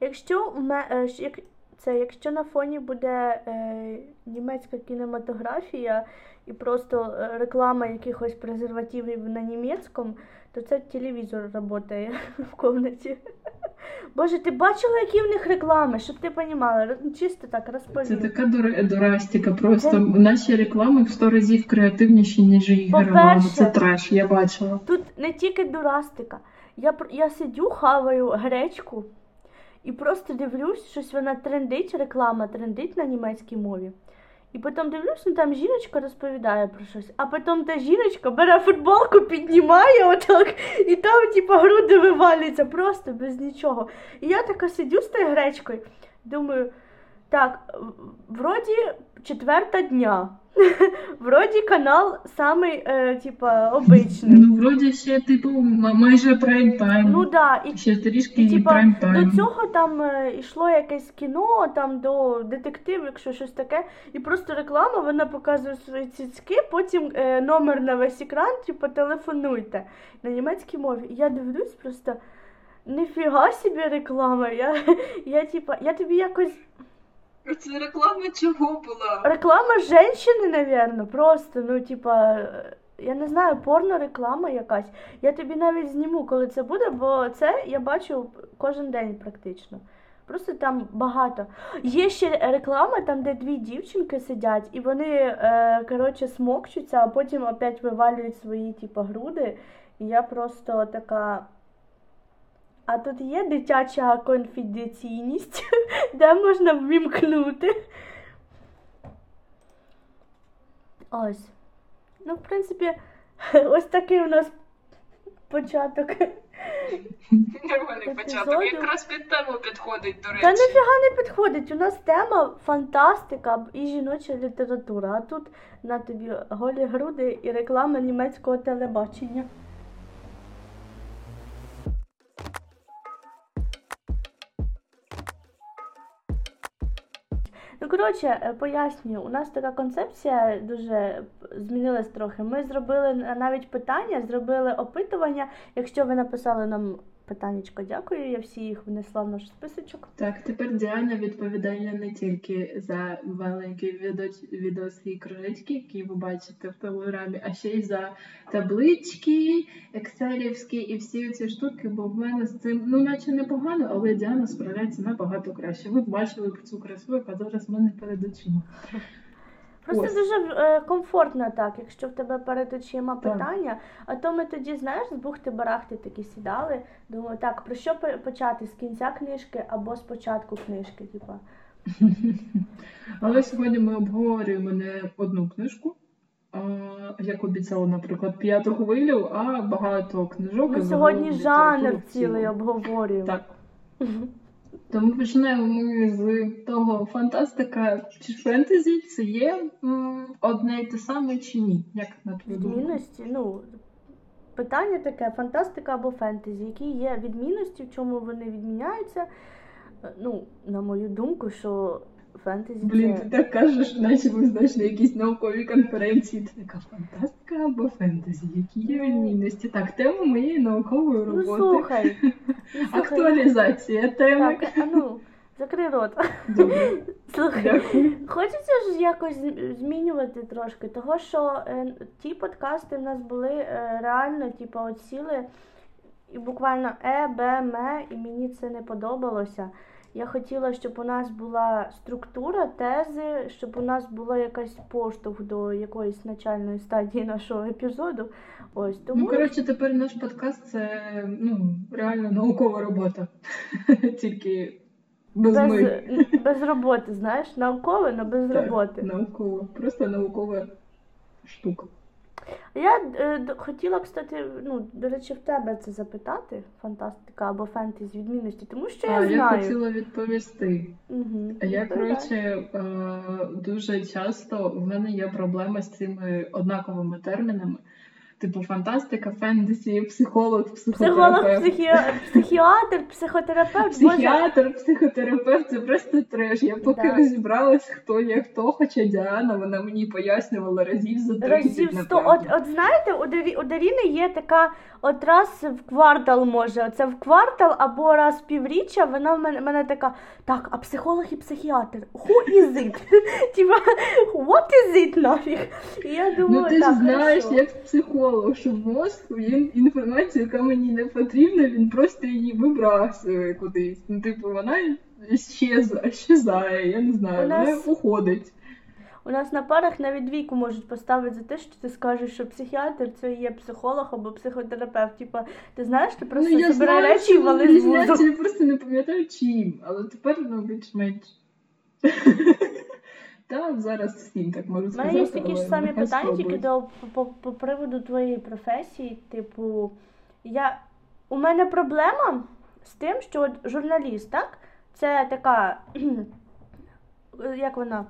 Якщо е, як це, якщо на фоні буде е, німецька кінематографія і просто е, реклама якихось презервативів на німецькому, то це телевізор працює в кімнаті. Боже, ти бачила, які в них реклами, щоб ти розуміла, чисто так Це така дура- дурастика. Просто Це- наші реклами в сто разів креативніші, ніж реклами. Це треш, я бачила. Тут не тільки дурастика. Я, я сидю, хаваю гречку і просто дивлюсь, щось вона трендить, реклама трендить на німецькій мові. І потім дивлюсь, ну там жіночка розповідає про щось, а потім та жіночка бере футболку, піднімає отак, і там, типу, груди вивалюються просто без нічого. І я така сидю з тою гречкою, думаю, так, вроді четверта дня. Вроді канал самий, е, типа, обичний. Ну, вроді ще, типу, майже прайм-тайм. Ну да, і, Ще трішки і типа прайм-тайм. до цього там е, йшло якесь кіно, там до детектив, якщо щось таке, і просто реклама, вона показує свої цицьки, потім е, номер на весь екран, типу, телефонуйте на німецькій мові. І я дивлюсь просто. Ніфіга собі реклама. Я, я, типа, я тобі якось. Це реклама чого була? Реклама женщини, напевно, просто, ну, типа, я не знаю, порно реклама якась. Я тобі навіть зніму, коли це буде, бо це я бачу кожен день практично. Просто там багато. Є ще реклама, там, де дві дівчинки сидять, і вони, е, коротше, смокчуться, а потім опять вивалюють свої, типа, груди. І я просто така. А тут є дитяча конфіденційність, де можна ввімкнути. Ось. Ну, в принципі, ось такий у нас початок. Нормальний Епізоду. початок. Якраз під тему підходить, до речі. Та нафіга не підходить. У нас тема фантастика і жіноча література. А тут на тобі голі груди і реклама німецького телебачення. Ну, коротше, е, пояснюю, у нас така концепція дуже змінилась трохи. Ми зробили навіть питання, зробили опитування. Якщо ви написали нам питаннячко, дякую, я всі їх внесла в наш списочок. Так, тепер Діана відповідає не тільки за маленький відос, і кружечки, які ви бачите в телеграмі, а ще й за таблички, екселівські і всі ці штуки, бо в мене з цим, ну, наче непогано, але Діана справляється набагато краще. Ви бачили цю красу, яка зараз в мене перед очима. Просто Ось. дуже е, комфортно так, якщо в тебе перед очима Так. питання. А то ми тоді, знаєш, з бухти барахти такі сідали. Думаю, так, про що почати? З кінця книжки або з початку книжки, типа. Але сьогодні ми обговорюємо не одну книжку, а, як обіцяла, наприклад, п'яту хвилю, а багато книжок. Ми сьогодні жанр цілий обговорюємо. Так. Тому починаємо ми з того фантастика чи фентезі. Це є одне і те саме чи ні? Як на твою? Відмінності, ну. Питання таке: фантастика або фентезі, які є відмінності, в чому вони відміняються. Е, Ну, на мою думку, що фентезі Блін, це... ти так кажеш, наче ми знаєш на якійсь науковій конференції. Ти така фантастика або фентезі, які є відмінності. Так, тема моєї наукової Ну роботи. ну, слухай, Актуалізація теми. Так, а ну, закрий рот. Добре, Слухай, дякую. хочеться ж якось змінювати трошки, того що е, ті подкасти в нас були е, реально, типу, от сіли і буквально Е, Б, М, і мені це не подобалося. Я хотіла, щоб у нас була структура, тези, щоб у нас була якась поштовх до якоїсь начальної стадії нашого епізоду. Ось тому Ну, коротше, тепер наш подкаст це ну, реально наукова робота. Тільки без, без, ми. без роботи, знаєш, наукове, але без Так, роботи. Наукова. Просто наукова штука. Я е, хотіла, кстати, ну, до речі, в тебе це запитати, фантастика або фентезі відмінності, тому що я а, я хотіла відповісти. Угу. Я, коротше, е, дуже часто в мене є проблема з цими однаковими термінами. Типу фантастика, фентезі, психолог, Психолог, психотерапевт. психі... психіатр, психотерапевт. Психіатр, психотерапевт це просто треш. Я поки Да. розібралась, хто є хто, хоча Діана вона мені пояснювала разів за 30, Разів сто. От, от знаєте, у Дарі, у Даріни є така от раз в квартал може. Це в квартал або раз в півріччя. Вона в мене, мене така, так, а психолог і психіатр. Who is it? Типа, what is it нафіг? І я думаю, Ну ти ж так, знаєш, як психолог, що в мозку він інформацію, яка мені не потрібна, він просто її вибрасує кудись. Ну, типу, вона щезає, щезає, я не знаю, нас- вона уходить. У нас на парах навіть двійку можуть поставити за те, що ти скажеш, що психіатр це є психолог або психотерапевт. Типа, ти знаєш, ти просто ну, знаю, речі і що вали з різняться, я просто не пам'ятаю чим, але тепер ну, більш-менш. Так, зараз всім так можу У мене є такі ж самі питання, тільки до по, по приводу твоєї професії. Типу, я у мене проблема з тим, що от журналіст, так? Це така, як вона,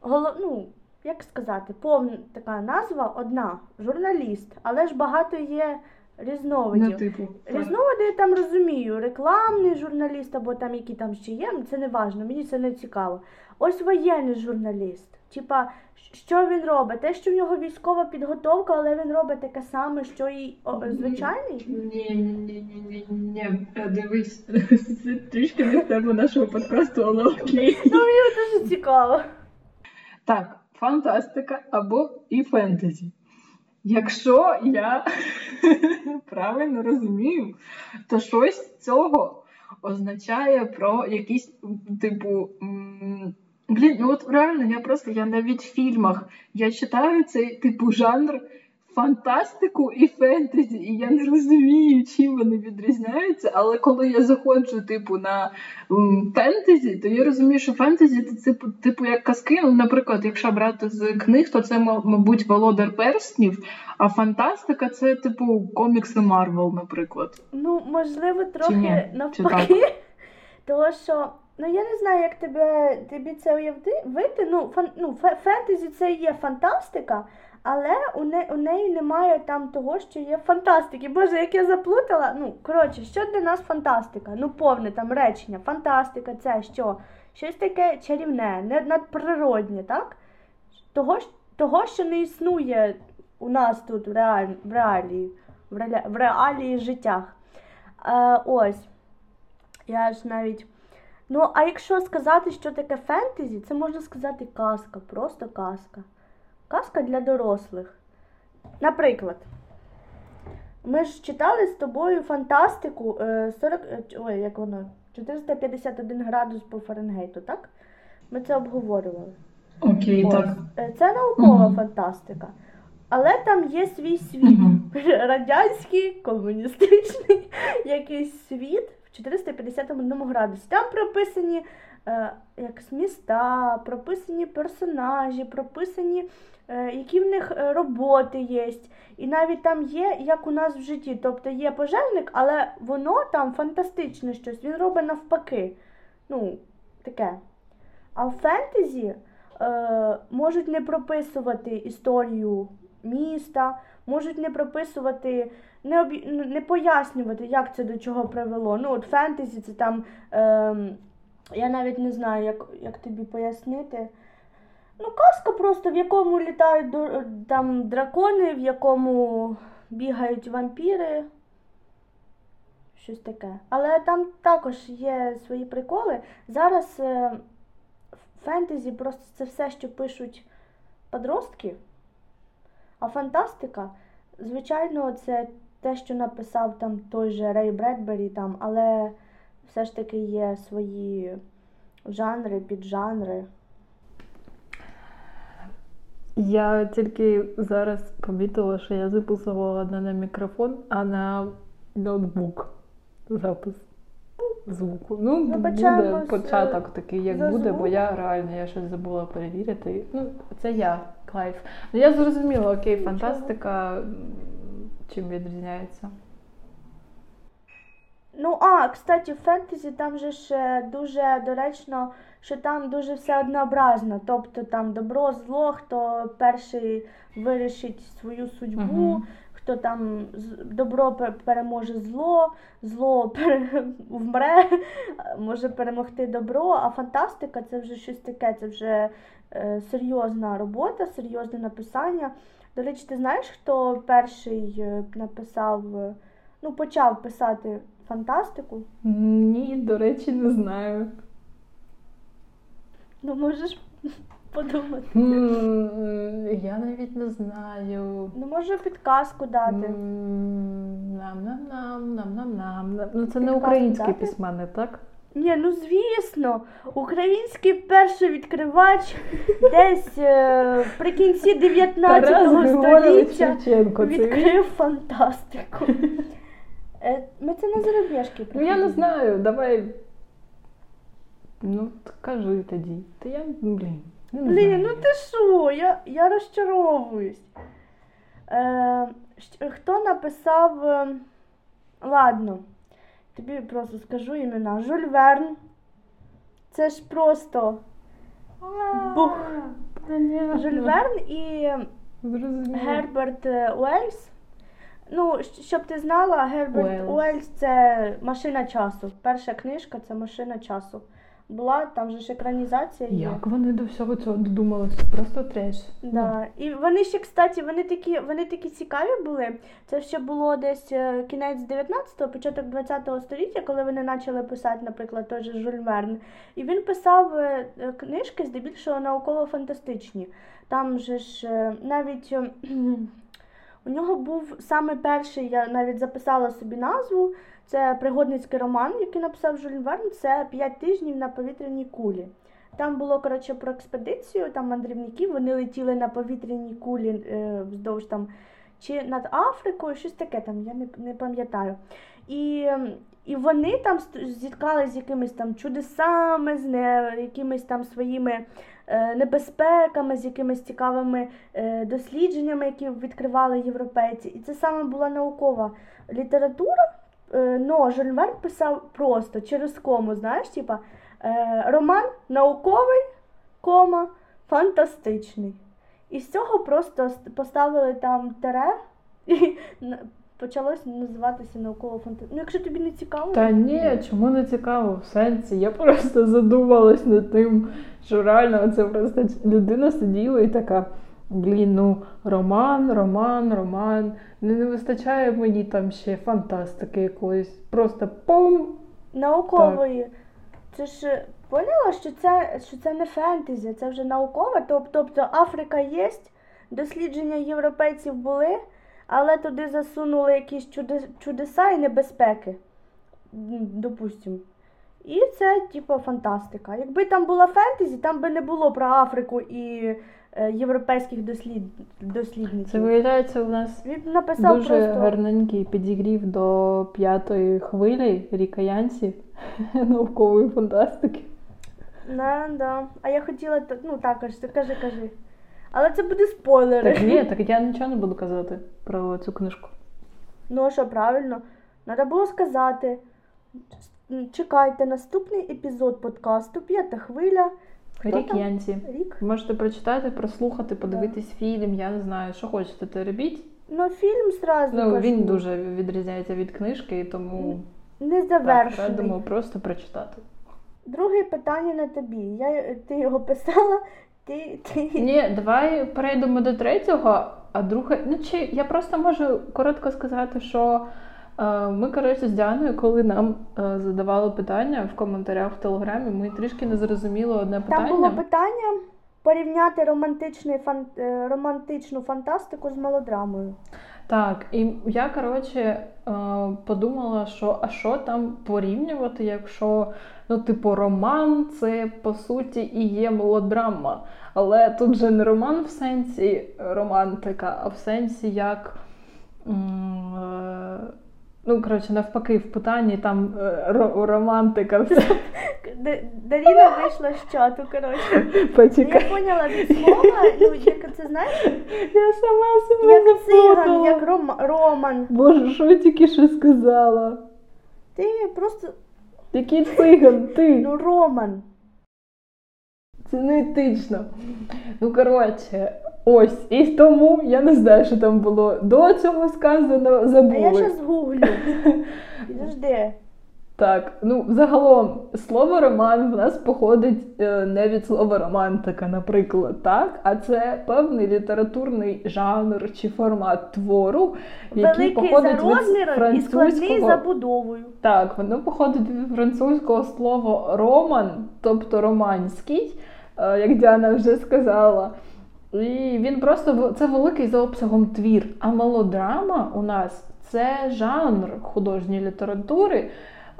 голов, ну, як сказати, повна така назва одна журналіст, але ж багато є різновидів. Ну, типу. Різновиди я там розумію, рекламний журналіст або там які там ще є, це не важливо, мені це не цікаво. Ось воєнний журналіст. Типа, що він робить? Те, що в нього військова підготовка, але він робить таке саме, що і о, звичайний. Ні, ні, ні, ні, ні, ні, Е, дивись, це трішки не тему нашого подкасту, але окей. Ну, мені дуже цікаво. Так, фантастика або і фентезі. Якщо я правильно розумію, то щось цього означає про якісь, типу. Блін, ну от реально, я просто я навіть в фільмах я читаю цей типу жанр фантастику і фентезі, і я не розумію, чим вони відрізняються. Але коли я заходжу, типу, на фентезі, то я розумію, що фентезі це типу, типу як казки. Ну, наприклад, якщо брати з книг, то це, ма- мабуть, Володар Перснів, а фантастика це, типу, комікси Марвел, наприклад. Ну, можливо, трохи навпаки. Тому що, ну я не знаю, як тебе тобі це уявити. Ну, фан, ну, фентезі це є фантастика, але у, не, у неї немає там того, що є фантастики. Боже, як я заплутала. Ну, коротше, що для нас фантастика? Ну, повне там речення. Фантастика це що? Щось таке чарівне, не- надприроднє, так? Того, того, що не існує у нас тут в, реаль, в реалії, в, реалі, в реалії життях. Е, ось. Я ж навіть. Ну, а якщо сказати, що таке фентезі, це можна сказати казка, просто казка. Казка для дорослих. Наприклад, ми ж читали з тобою фантастику е, 40, е, ой, як воно, 451 градус по Фаренгейту, так? Ми це обговорювали. Окей, Ось. так. Е, Це наукова Мгм. фантастика. Але там є свій світ. Мгм. Радянський, комуністичний якийсь світ в 451 градусі. Там прописані е, як міста, прописані персонажі, прописані, е, які в них е, роботи є. І навіть там є, як у нас в житті. Тобто є пожежник, але воно там фантастичне щось. Він робить навпаки. Ну, таке. А в фентезі е, можуть не прописувати історію міста, можуть не прописувати, не, обі... ну, не пояснювати, як це до чого привело. Ну, от фентезі це там. Е, я навіть не знаю, як, як тобі пояснити. Ну, казка просто, в якому літають там дракони, в якому бігають вампіри. Щось таке. Але там також є свої приколи. Зараз е, фентезі просто це все, що пишуть подростки. А фантастика, звичайно, це те, що написав там той же Рей Бредбері, там, але все ж таки є свої жанри, піджанри. Я тільки зараз помітила, що я записувала не на мікрофон, а на ноутбук запис звуку. Ну, буде початок такий, як буде, бо я реально я щось забула перевірити. Ну, це я, кайф. Ну я зрозуміла, окей, Нічого. фантастика чим відрізняється. Ну, а, кстати, в фентезі там же ж е, дуже доречно, що там дуже все однообразно. Тобто там добро, зло, хто перший вирішить свою судьбу, Мгм. хто там добро переможе зло, зло пере- вмре, може перемогти добро, а фантастика це вже щось таке, це вже е, серйозна робота, серйозне написання. До речі, ти знаєш, хто перший е, написав, е, ну, почав писати фантастику? Ні, до речі, не знаю. Ну, можеш подумати. М, Я навіть не знаю. Ну, можу підказку дати. Нам-нам-нам, нам-нам-нам. Ну, це не український дати? письменник, так? Ні, ну звісно, український перший відкривач десь е, при кінці 19 Тарас Григорович століття відкрив фантастику. Е, Ми це на заробляшки Ну я не знаю, давай. Ну, кажи тоді. Та я, блін. не Блін, знаю. ну ти що? Я, я розчаровуюсь. Е, щ- хто написав. е, Ладно, тобі просто скажу імена. Жюль Верн. Це ж просто бух. Жюль Верн і Зрозуміло. Герберт е, Уельс. Ну, щ- щоб ти знала, Герберт Уельс. Уельс це машина часу. Перша книжка це машина часу. Була, там же ж екранізація є. Як вони до всього цього додумалися? Просто треш. Да. І вони ще, кстати, вони такі, вони такі цікаві були. Це ще було десь е, кінець 19-го, початок 20-го століття, коли вони почали писати, наприклад, той же Жюль Верн. І він писав е, книжки здебільшого науково-фантастичні. Там же ж е, навіть у нього був саме перший, я навіть записала собі назву. Це пригодницький роман, який написав Жюль Верн. Це п'ять тижнів на повітряній кулі. Там було коротше про експедицію, там мандрівники, вони летіли на повітряній кулі е, вздовж там чи над Африкою, щось таке там, я не, не пам'ятаю. І, і вони там зіткалися з якимись там чудесами, з не, якимись там своїми небезпеками, з якимись цікавими е, дослідженнями, які відкривали європейці. І це саме була наукова література. Е, но Жюль Верн писав просто через кому, знаєш, типа е, роман науковий, кома, фантастичний. І з цього просто поставили там тере і почалось називатися науково фантастичний. Ну, якщо тобі не цікаво, Та ні, чому не цікаво в сенсі? Я просто задумалась над тим, що реально це просто людина сиділа і така. Блін, ну роман, роман, роман. Не, не вистачає мені там ще фантастики якоїсь. Просто пом. наукової. Це ж е, поняла, що це, що це не фентезі, це вже наукова. Тоб- Тобто Африка є, дослідження європейців були, але туди засунули якісь чуди- чудеса і небезпеки. М, Допустим. І це, типу, фантастика. Якби там була фентезі, там би не було про Африку і е, європейських дослід... дослідників. Це виявляється, у нас Він написав дуже просто. гарненький підігрів до п'ятої хвилі Ріка Янсі наукової фантастики. Да, да. А я хотіла, ну також, кажи, кажи. Але це буде спойлери. Так ні, так я нічого не буду казати про цю книжку. Ну, а що правильно? Треба було сказати. Чекайте наступний епізод подкасту П'ята хвиля. Хто Рік там? Янсі. Рік. Можете прочитати, прослухати, подивитись фільм, я не знаю, що хочете, то робіть. Ну, фільм зразу. Ну, кажу, він дуже відрізняється від книжки, і тому не так, завершений. радимо просто прочитати. Друге питання на тобі. Я, ти його писала, ти. ти... Ні, давай перейдемо до третього, а друге. Ну чи я просто можу коротко сказати, що е, ми, коротше, з Діаною, коли нам е, задавали питання в коментарях в телеграмі, ми трішки не зрозуміли одне питання. Там було питання порівняти романтичний фан... е, романтичну фантастику з мелодрамою. Так, і я коротше е, подумала, що а що там порівнювати, якщо ну, типу, роман це по суті і є мелодрама. Але тут же не роман в сенсі романтика, а в сенсі як. е, Ну, коротше, навпаки, в питанні там е, романтика. все. Даріна вийшла з чату, коротше. Я поняла від слова, ну як це знаєш, я сама себе як циган, як Роман. Боже, що я тільки що сказала? Ти просто Який циган, ти? ну Роман. Це не етично. Ну, коротше, Ось, і тому я не знаю, що там було до цього сказано, А я зараз гуглю. Підожди. Так, ну загалом слово роман в нас походить е, не від слова романтика, наприклад, так, а це певний літературний жанр чи формат твору, який Великий за походить від розміром і складний за французького. будовою. Так, воно походить від французького слова роман, тобто романський, е, як Діана вже сказала. І він просто це великий за обсягом твір. А мелодрама у нас це жанр художньої літератури,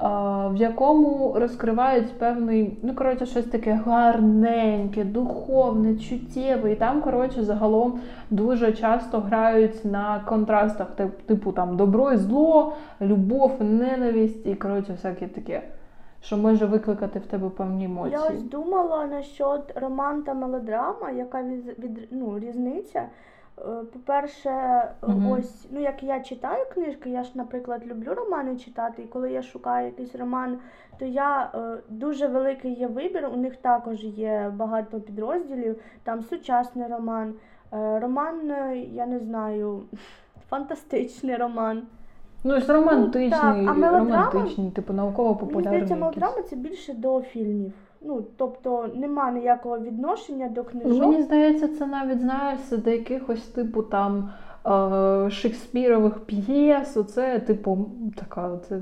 в якому розкривають певний, ну коротше, щось таке гарненьке, духовне, чуттєве. І там, коротше, загалом дуже часто грають на контрастах, тип- типу там добро і зло, любов, ненависть і коротше, всяке таке, що може викликати в тебе певні Я ось думала насчет роман та мелодрама, яка від, від ну, різниця. Е, По-перше, Мгм. ось, ну як я читаю книжки, я ж, наприклад, люблю романи читати, і коли я шукаю якийсь роман, то я е, дуже великий є вибір. У них також є багато підрозділів. Там сучасний роман, роман, я не знаю, фантастичний роман. Ну, ж романтичний, так, а мелодрама- романтичний, типу науково-популярний. здається, мелодрама це більше до фільмів. Ну, тобто нема ніякого відношення до книжок. Мені здається, це навіть знаєш, до якихось типу там е, шекспірових п'єс. Оце, типу, така це.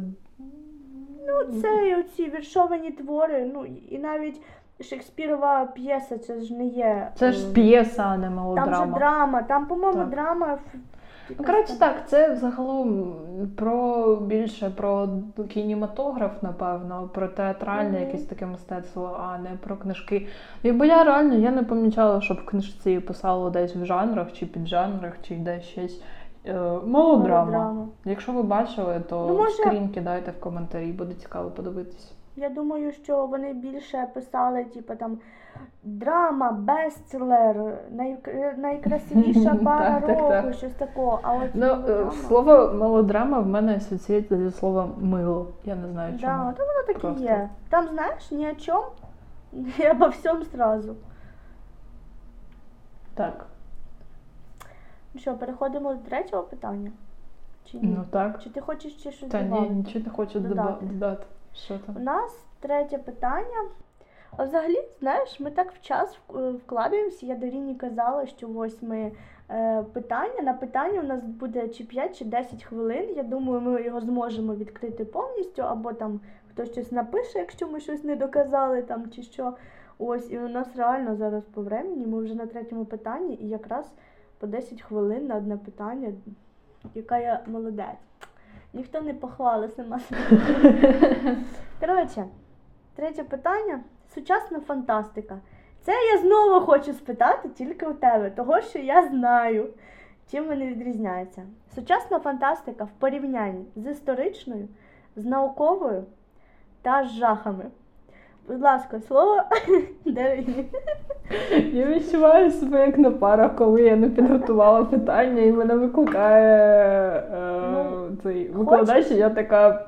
Ну, це і оці віршовані твори, ну і навіть Шекспірова п'єса, це ж не є. Це е, ж п'єса, а не Там же драма, там, по-моєму, драма. Ну, коротше, так, це взагалом про більше про кінематограф, напевно, про театральне Мгм. якесь таке мистецтво, а не про книжки. Якби я реально я не помічала, щоб в книжці писало десь в жанрах чи піджанрах, чи десь щось. Е. Мелодрама. Якщо ви бачили, то Ну, може- скрін кидайте в коментарі, буде цікаво подивитись. Я думаю, що вони більше писали, типу там драма, бестселер, найк- найкрасивіша пара Так, року, так. щось такого. А от Ну, е, мелодрама- слово мелодрама в мене асоціюється зі словом мило. Я не знаю чому. Да, то воно так і Просто. є. Там, знаєш, ні о чому, і обо всьому сразу. Так. Ну що, переходимо до третього питання? Чи ні? Ну так. Чи ти хочеш ще щось Та ні, нічого не хочу Додати. додати. Що У нас третє питання. А взагалі, знаєш, ми так в час вкладаємося. Я Даріні казала, що ось ми е, питання. На питання у нас буде чи 5, чи 10 хвилин. Я думаю, ми його зможемо відкрити повністю, або там хтось щось напише, якщо ми щось не доказали там чи що. Ось, і у нас реально зараз по времені, ми вже на третьому питанні, і якраз по 10 хвилин на одне питання, яка я молодець. Ніхто не похвалив сама себе. Коротше, третє питання. Сучасна фантастика. Це я знову хочу спитати тільки у тебе, того що я знаю, чим вони відрізняються. Сучасна фантастика в порівнянні з історичною, з науковою та з жахами. Будь ласка, слово Дарині. Я відчуваю себе як на парах, коли я не підготувала питання, і мене викликає е, Ну, цей викладач, і я така.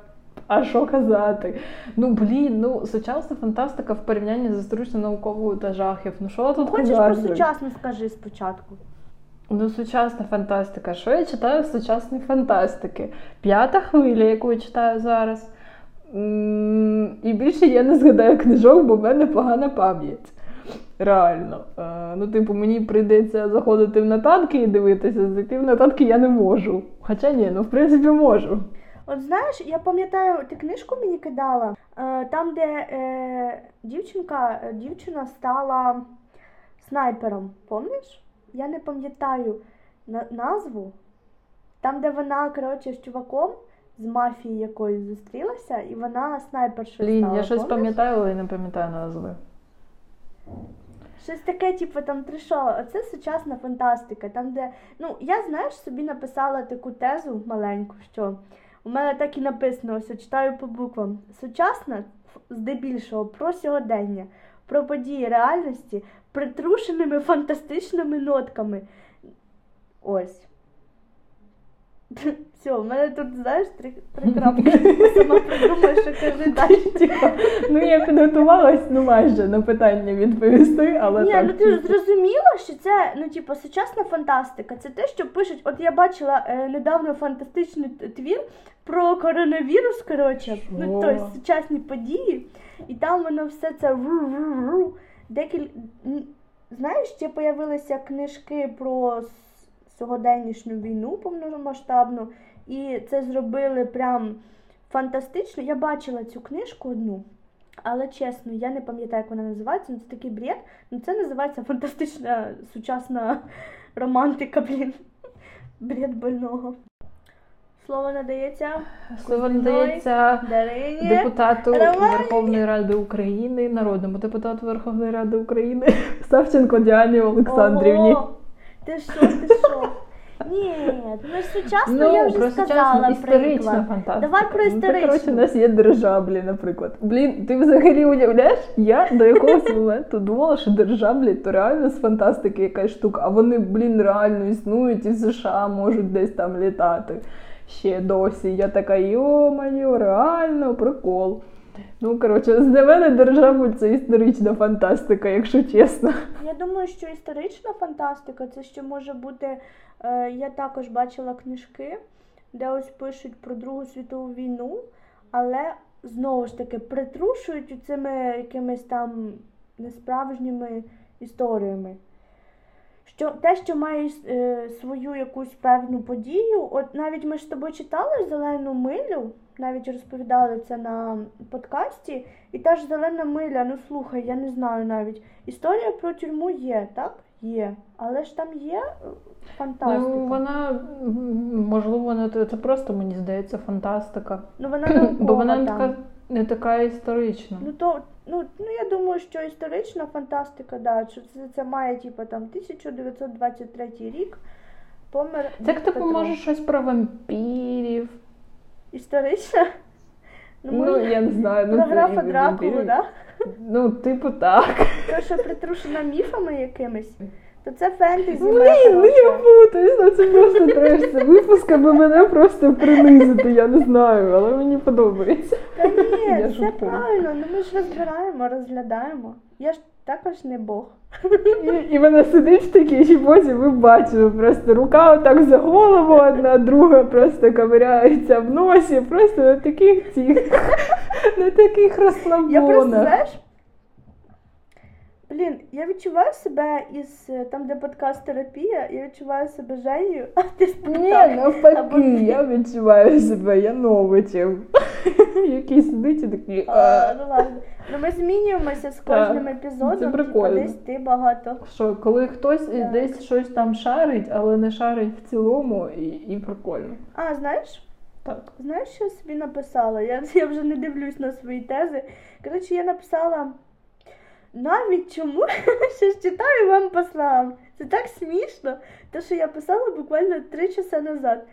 А що казати? Ну блін, ну сучасна фантастика в порівнянні з історичною науковою та жахів. Ну що тут Хочеш про казати? сучасну скажи спочатку. Ну, сучасна фантастика. Що я читаю з сучасної фантастики? П'ята хвиля, яку я читаю зараз. І більше я не згадаю книжок, бо в мене погана пам'ять. Реально. Е, Ну, типу, мені прийдеться заходити в нотатки і дивитися, зайти в нотатки я не можу. Хоча ні, ну в принципі можу. От знаєш, я пам'ятаю, ти книжку мені кидала, е, там, де е, дівчинка, е, дівчина стала снайпером. Пам'ятаєш? Я не пам'ятаю назву. Там, де вона, коротше, з чуваком з мафії якоюсь зустрілася, і вона снайпершою Блін, стала. я щось пам'ятаю, але не пам'ятаю назви. Щось таке, типу, там трешове. Оце сучасна фантастика. Там, де, ну, я, знаєш, собі написала таку тезу маленьку, що у мене так і написано, ось читаю по буквам. Сучасна, здебільшого, про сьогодення, про події реальності, притрушеними фантастичними нотками. Ось. Все, в мене тут, знаєш, три, три крапки. Сама придумаєш, що кажи далі. Ну я підготувалась, ну майже на питання відповісти, але Ні, так. ну ти чисто. зрозуміла, що це ну, типу, сучасна фантастика. Це те, що пишуть. От я бачила е, недавно фантастичний твір про коронавірус, коротше, ну тобто сучасні події, і там воно все це ру-ру-ру. Декіль... Знаєш, ще появилися книжки про сьогоденнішню війну повномасштабну, і це зробили прям фантастично. Я бачила цю книжку одну. Але чесно, я не пам'ятаю, як вона називається, ну це такий бред. Ну це називається фантастична сучасна романтика, блін. Бред больного. Слово надається Слово надається Дарині. депутату Романі. Верховної Ради України, народному депутату Верховної Ради України Савченко Діані Олександрівні. Ого. Ти що, ти що? Ні, ну сучасно Ну, я вже про сказала історична фантастика. Давай про Ну, так, коротше, у нас є держаблі, наприклад. Блін, ти взагалі уявляєш? Я до якогось моменту думала, що держаблі то реально з фантастики якась штука, а вони, блін, реально існують і в США можуть десь там літати. Ще досі. Я така, йо-моє, реально прикол. Ну, коротше, для мене державль це історична фантастика, якщо чесно. Я думаю, що історична фантастика це ще може бути. Е, я також бачила книжки, де ось пишуть про Другу світову війну, але знову ж таки притрушують цими якимись там несправжніми історіями. Що те, що має е, свою якусь певну подію, от навіть ми ж з тобою читали зелену милю, навіть розповідали це на подкасті, і та ж зелена миля, ну слухай, я не знаю навіть. Історія про тюрму є, так? Є. Але ж там є е, фантастика. Ну, вона, можливо, вона це це просто, мені здається, фантастика. Ну, вона наукова Бо вона не така, не така історична. Ну то ну, ну я думаю, що історична фантастика, да, що це, це має типу там 1923 рік. Помер. Це як типу може щось про вампірів. Історична? Ну, може, я не знаю. Ну, про графа Дракулу, да? Ну, типу, так. То, що притрушена міфами якимись, то це фентезі. Блін, ну хороша. путаюсь, ну це просто треш. Це випуск, аби мене просто принизити, я не знаю, але мені подобається. Та ні, Я все жартую. правильно, ну ми ж розбираємо, розглядаємо. Я ж також не Бог. І, і вона сидить в такій жібозі, ви бачили, просто рука отак за голову, одна друга просто ковиряється в носі, просто на таких цих, на таких Я просто, знаєш, блін, я відчуваю себе із е, там, де подкаст терапія, я відчуваю себе Женю, а ти Ні, спитав. Або навпаки, я відчуваю себе Яновичем, який сидить і такий. А, ну ладно. Ну ми змінюємося з Так, кожним епізодом. це типу, прикольно. десь ти багато. Що, коли хтось Так. десь щось там шарить, але не шарить в цілому, і, і прикольно. А, знаєш? Так. Знаєш, що я собі написала? Я, я вже не дивлюсь на свої тези. Коротше, я написала навіть чому що ж читаю вам по словам. Це так смішно. Те, що я писала буквально три часи назад.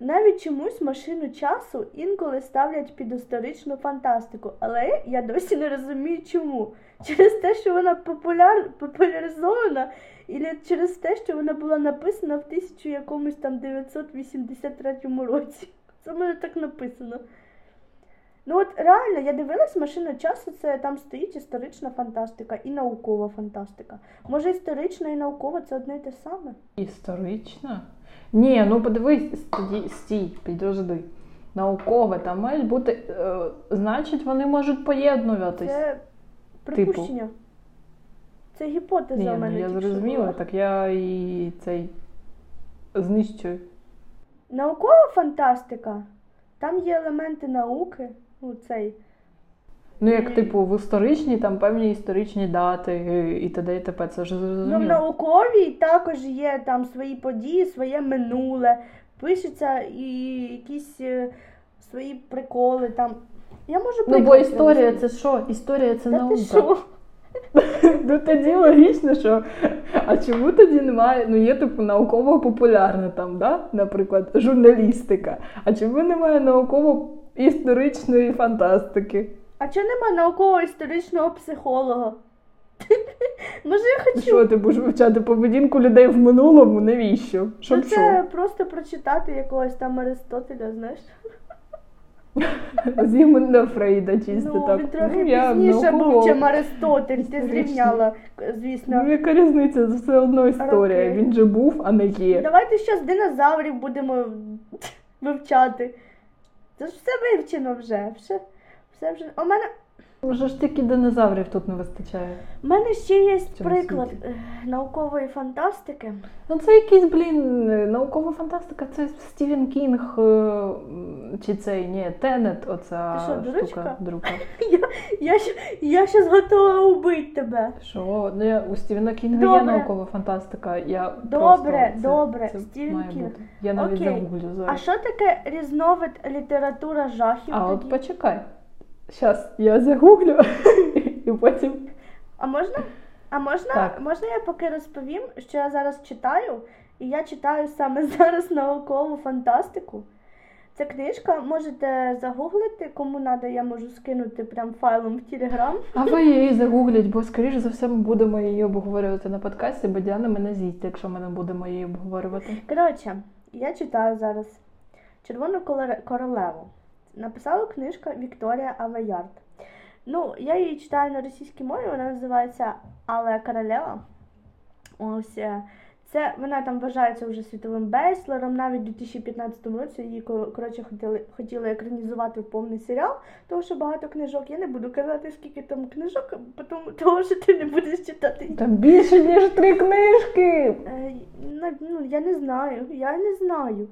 Навіть чомусь машину часу інколи ставлять під історичну фантастику, але я досі не розумію чому. Через те, що вона популяр... популяризована, і через те, що вона була написана в тисячу якомусь там 983 році. Це мене так написано. Ну от реально, я дивилась машина часу, це там стоїть історична фантастика і наукова фантастика. Може, історична і наукова це одне й те саме? Історична? Ні, ну подивись, стій, стій, підожди. Наукове, там мають бути. Е, значить, вони можуть поєднуватись. Це припущення. Це гіпотеза Ні, в ну мене. я зрозуміла, так я і цей знищую. Наукова фантастика. Там є елементи науки. Ну, цей. Ну, як, Ні. типу, в історичній, там певні історичні дати е, і т.д. і т.п. Це вже Ну, в зрозуміло. науковій також є там свої події, своє минуле. Пишеться і якісь е, свої приколи там. Я можу Ну, бо історія це що? Історія це Та наука. ти що? Ну тоді логічно, що. А чому тоді немає? Ну є типу науково-популярна там, да? наприклад, журналістика. А чому немає науково-історичної фантастики? А чого нема науково-історичного психолога? Може, я хочу. Що ти будеш вивчати поведінку людей в минулому? Навіщо? Щоб ну, що? просто прочитати якогось там Аристотеля, знаєш. Зігмунда Фрейда чисто ну, так. він трохи ну, я пізніше був, чим Аристотель. Ти зрівняла, звісно. Ну, яка різниця? Це все одно історія. Роки. Він же був, а не є. Давайте щось динозаврів будемо вивчати. Це ж все вивчено вже. Все, все вже. Вже ж тільки динозаврів тут не вистачає. у мене ще є приклад світі. е, наукової фантастики. Ну це якийсь, блін, наукова фантастика, це Стівен Кінг е, чи цей, ні, Тенет, оця Ти що, штука, друга. Я, щ- я щас готова убити тебе. Що? Ну, я, у Стівена Кінга Добре. є наукова фантастика. Я Добре, просто, добре, це Стівен має Кінг. бути. Я навіть Окей. загуглю А що таке різновид література жахів? А от почекай. Щас я загуглю і потім. А можна? А можна, Так. можна я поки розповім, що я зараз читаю? І я читаю саме зараз наукову фантастику. Ця книжка можете загуглити, кому треба, я можу скинути прям файлом в Телеграм. А ви її загугліть, бо скоріш за все ми будемо її обговорювати на подкасті, бо Діана мене з'їсть, якщо ми не будемо її обговорювати. Коротше, я читаю зараз Червону королеву. Написала книжка Вікторія Авеярд. Ну, я її читаю на російській мові, вона називається Але королева. Ось е, це вона там вважається вже світовим бестселером. Навіть у 2015 році її коротше хотіли, хотіли екранізувати в повний серіал, тому що багато книжок. Я не буду казати, скільки там книжок, тому, тому що ти не будеш читати. Там більше, ніж три книжки. Е, Ну, я не знаю, я не знаю.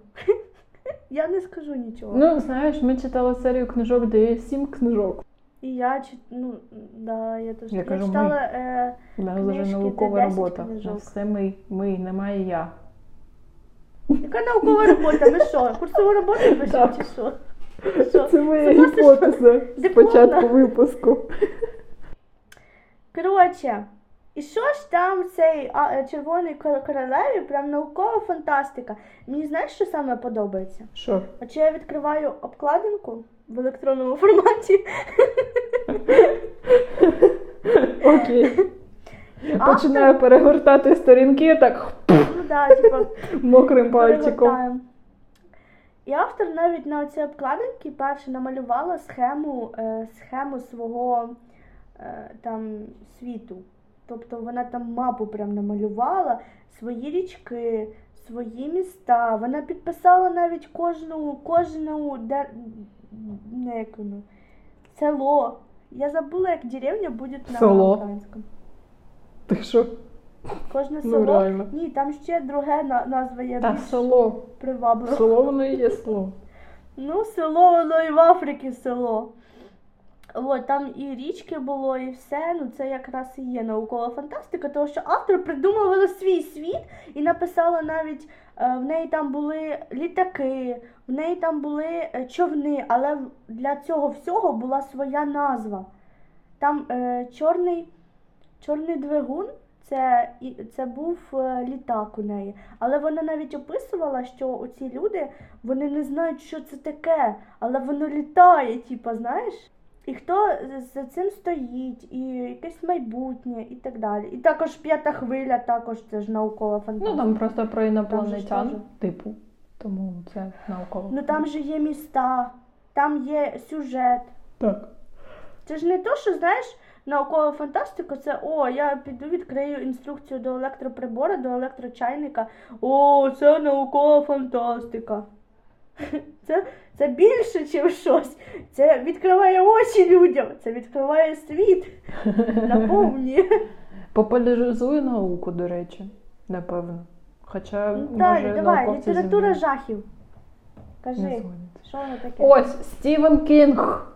Я не скажу нічого. Ну, знаєш, ми читали серію книжок, де є сім книжок. І я чит... ну, да, я теж Я я кажу, читала. Е... У нас вже наукова робота. книжок. Все ми, ми, немає я. Яка наукова робота? Ви що? Курсову роботу пишете Так. чи що? Що? Це моя гіпотеза з початку випуску. Коротше, і що ж там цей а, е, червоний королеві? Прям наукова фантастика. Мені знаєш, що саме подобається? Що? От я відкриваю обкладинку в електронному форматі. Окей. Починаю перегортати сторінки так Ну да, типа, мокрим пальчиком. І автор навіть на цій обкладинці перше намалювала схему, е, схему свого е, там світу. Тобто вона там мапу прям намалювала, свої річки, свої міста. Вона підписала навіть кожну, кожну де, не, як воно, село. Я забула, як деревня буде на Село. українському. Ти що? Кожне Ну, село. реально. Ні, там ще друге назва є Та більш село. привабливо. Село воно і є село. Ну, село, воно і в Африці село. От, там і річки було, і все. Ну, це якраз і є наукова фантастика, тому що автор придумувала свій світ і написала навіть, е, в неї там були літаки, в неї там були е, човни, але для цього всього була своя назва. Там е, чорний, чорний двигун. Це, це був е, літак у неї. Але вона навіть описувала, що оці люди вони не знають, що це таке, але воно літає, типа, знаєш? І хто за цим стоїть, і якесь майбутнє, і так далі. І також п'ята хвиля, також це ж наукова Ну там просто про Там інопланетян, ж типу. Тому це науково. Ну там же є міста, там є сюжет. Так. Це ж не то, що знаєш, наукова фантастика, це о, я піду відкрию інструкцію до електроприбора, до електрочайника. О, це наукова фантастика. Це, це більше, ніж щось. Це відкриває очі людям, це відкриває світ. Наповнює. Популяризує науку, до речі, напевно. Хоча Ну, Далі, може давай, література жахів. Кажи, що воно таке? Ось Стівен Кінг.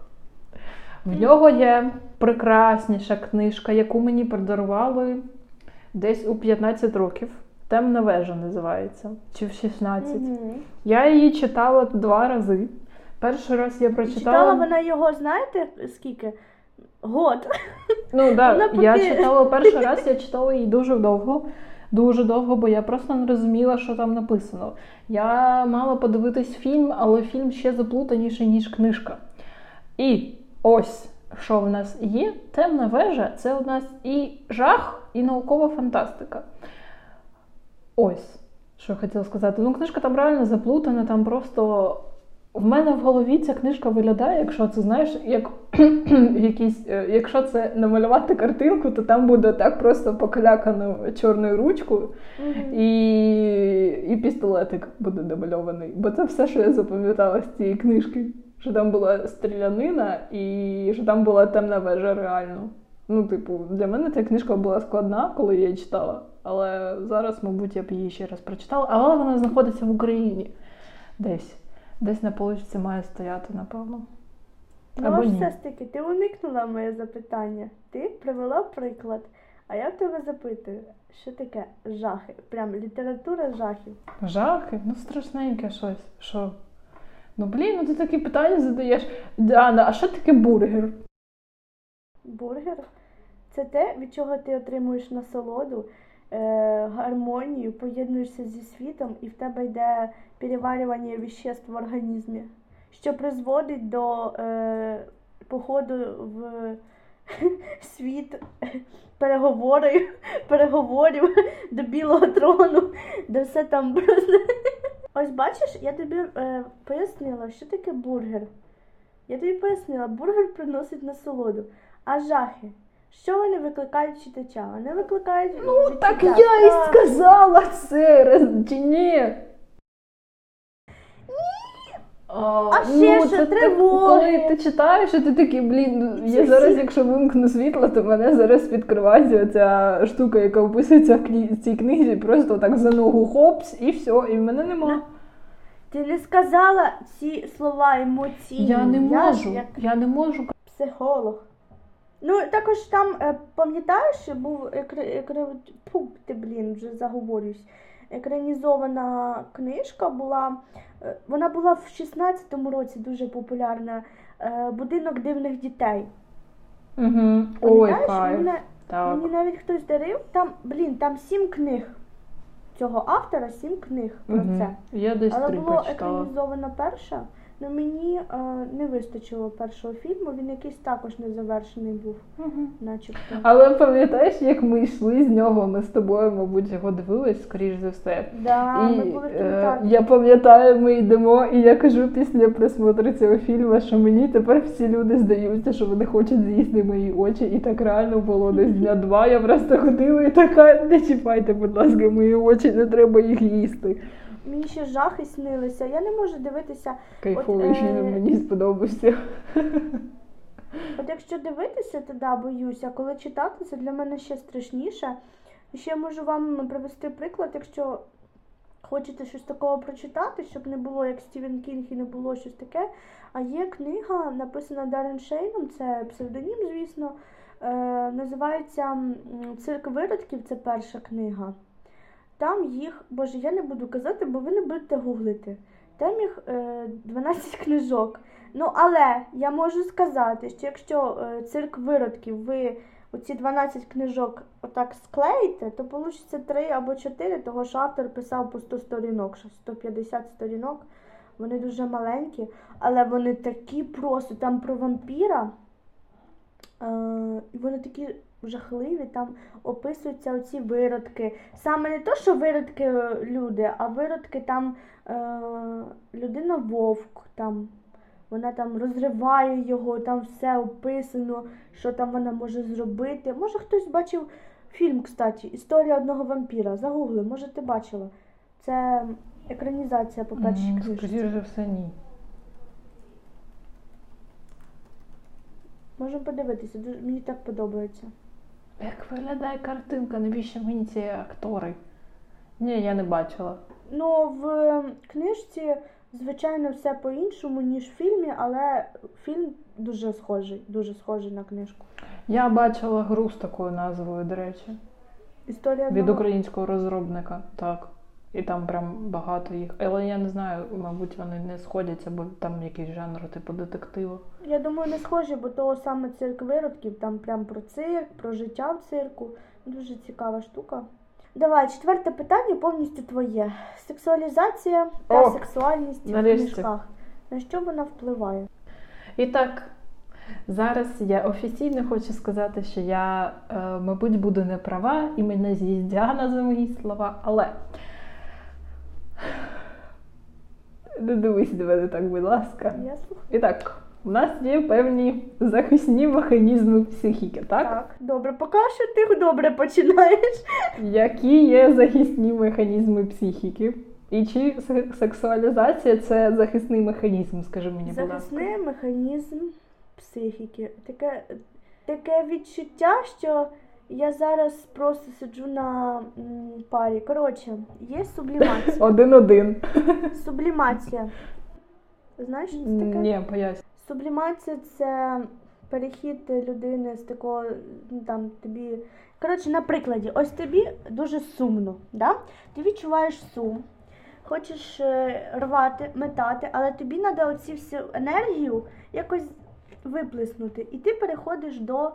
В нього є прекрасніша книжка, яку мені подарували десь у 15 років. Темна вежа називається. Чи в 16. Мгм. Я її читала два рази. Перший раз я прочитала. Читала вона його, знаєте, скільки? Год. Ну да, Вона я читала перший раз, я читала її дуже довго. Дуже довго, бо я просто не розуміла, що там написано. Я мала подивитись фільм, але фільм ще заплутаніший, ніж книжка. І ось що в нас є? Темна вежа це у нас і жах, і наукова фантастика. Ось, що я хотіла сказати. Ну, книжка там реально заплутана, там просто. В мене в голові ця книжка виглядає, якщо це знаєш, як якісь, е, якщо це намалювати картинку, то там буде так просто покалякано чорною ручкою, і, і пістолетик буде намальований. Бо це все, що я запам'ятала з цієї книжки. Що там була стрілянина і що там була темна вежа реально. Ну, типу, для мене ця книжка була складна, коли я її читала. Але зараз, мабуть, я б її ще раз прочитала. Але вона знаходиться в Україні. Десь. Десь на поличці має стояти, напевно. Ну, Або ні. все ж таки, ти уникнула моє запитання. Ти привела приклад. А я в тебе запитую, що таке жахи? Прям література жахів. Жахи? Ну, страшненьке щось. Що? Ну, блін, ну ти такі питання задаєш. Діана, а що таке бургер? Бургер це те, від чого ти отримуєш насолоду, гармонію, поєднуєшся зі світом, і в тебе йде переварювання віществ в організмі, що призводить до е, походу в світ переговорів, переговорів до білого трону, де все там просто. Ось бачиш, я тобі е, пояснила, що таке бургер. Я тобі пояснила, бургер приносить насолоду. А жахи? Що вони викликають читача? Вони викликають. Ну, так я і сказала це, чи ні? А, А ще що, це тривоги? коли ти читаєш, і ти такий, блін, ну, я зараз, якщо вимкну світло, то мене зараз відкривається ця штука, яка описується в кні- цій книзі, просто так за ногу хопс, і все, і в мене нема. Ти не сказала ці слова емоційні. Я не можу, як я не можу. психолог. Ну, також там, е, пам'ятаєш, був. Фу, ти, блін, вже заговорююсь. Екранізована книжка була. е, Вона була в 16-му році дуже популярна. е, Будинок дивних дітей. Угу. Ой? Мене, Так. мені навіть хтось дарив. Там, блін, там сім книг. Цього автора сім книг про Мгм. це. Я десь Але три було прочитала. екранізована перша, але мені е, не вистачило першого фільму, він якийсь також незавершений був, Мгм. начебто. Але пам'ятаєш, як ми йшли з нього, ми з тобою, мабуть, його дивились, скоріш за все. Да, і ми були е, я пам'ятаю, ми йдемо, і я кажу після просмотру цього фільму, що мені тепер всі люди здаються, що вони хочуть з'їсти мої очі. І так реально було десь дня два. Я просто ходила і така, не чіпайте, будь ласка, мої очі, не треба їх їсти. Мені ще жахи снилися. Я не можу дивитися. Кайфовий е, мені сподобався. От якщо дивитися, то да, боюся. Коли читати, це для мене ще страшніше. Ще я можу вам привести приклад, якщо хочете щось такого прочитати, щоб не було як Стівен Кінг і не було щось таке. А є книга, написана Дарен Шейном, це псевдонім, звісно. Е, називається Цирк виродків, це перша книга. Там їх, боже, я не буду казати, бо ви не будете гуглити. Там їх е, 12 книжок. Ну, але я можу сказати, що якщо е, цирк виродків ви оці 12 книжок отак склеїте, то вийде 3 або 4, того що автор писав по 100 сторінок, що 150 сторінок. Вони дуже маленькі, але вони такі просто там про вампіра. Е, і вони такі жахливі, там описуються оці виродки. Саме не то, що виродки е, люди, а виродки там е, людина вовк, там вона там розриває його, там все описано, що там вона може зробити. Може хтось бачив фільм, кстати, Історія одного вампіра. Загугли, може ти бачила. Це екранізація по першій М, книжці. Скоріше все, ні. Можемо подивитися, мені так подобається. Як виглядає картинка, навіщо мені ці актори? Ні, я не бачила. Ну, в книжці, звичайно, все по-іншому, ніж в фільмі, але фільм дуже схожий, дуже схожий на книжку. Я бачила гру з такою назвою, до речі, Історія від одного... українського розробника. Так. І там прям багато їх. Але я не знаю, мабуть, вони не сходяться, бо там якийсь жанр, типу детективу. Я думаю, не схожі, бо то саме цирк виродків, там прям про цирк, про життя в цирку. Дуже цікава штука. Давай, четверте питання повністю твоє. Сексуалізація та О, сексуальність в книжках. На що вона впливає? І так, Зараз я офіційно хочу сказати, що я, е, мабуть, буду не права і мене Діана за мої слова, але не дивись на мене так, будь ласка. Я слухаю. І так, у нас є певні захисні механізми психіки, так? Так, добре, поки що ти добре починаєш. Які є захисні механізми психіки? І чи сексуалізація це захисний механізм, скажи мені, будь ласка. Захисний механізм психіки. Таке, таке відчуття, що я зараз просто сиджу на м, парі. Коротше, є сублімація. Один-один. Сублімація. Знаєш, що це таке? Ні, поясню. Сублімація це перехід людини з такого, ну там тобі. Коротше, на прикладі, ось тобі дуже сумно, да? ти відчуваєш сум, хочеш е, рвати, метати, але тобі треба оці всю енергію якось виплеснути. І ти переходиш до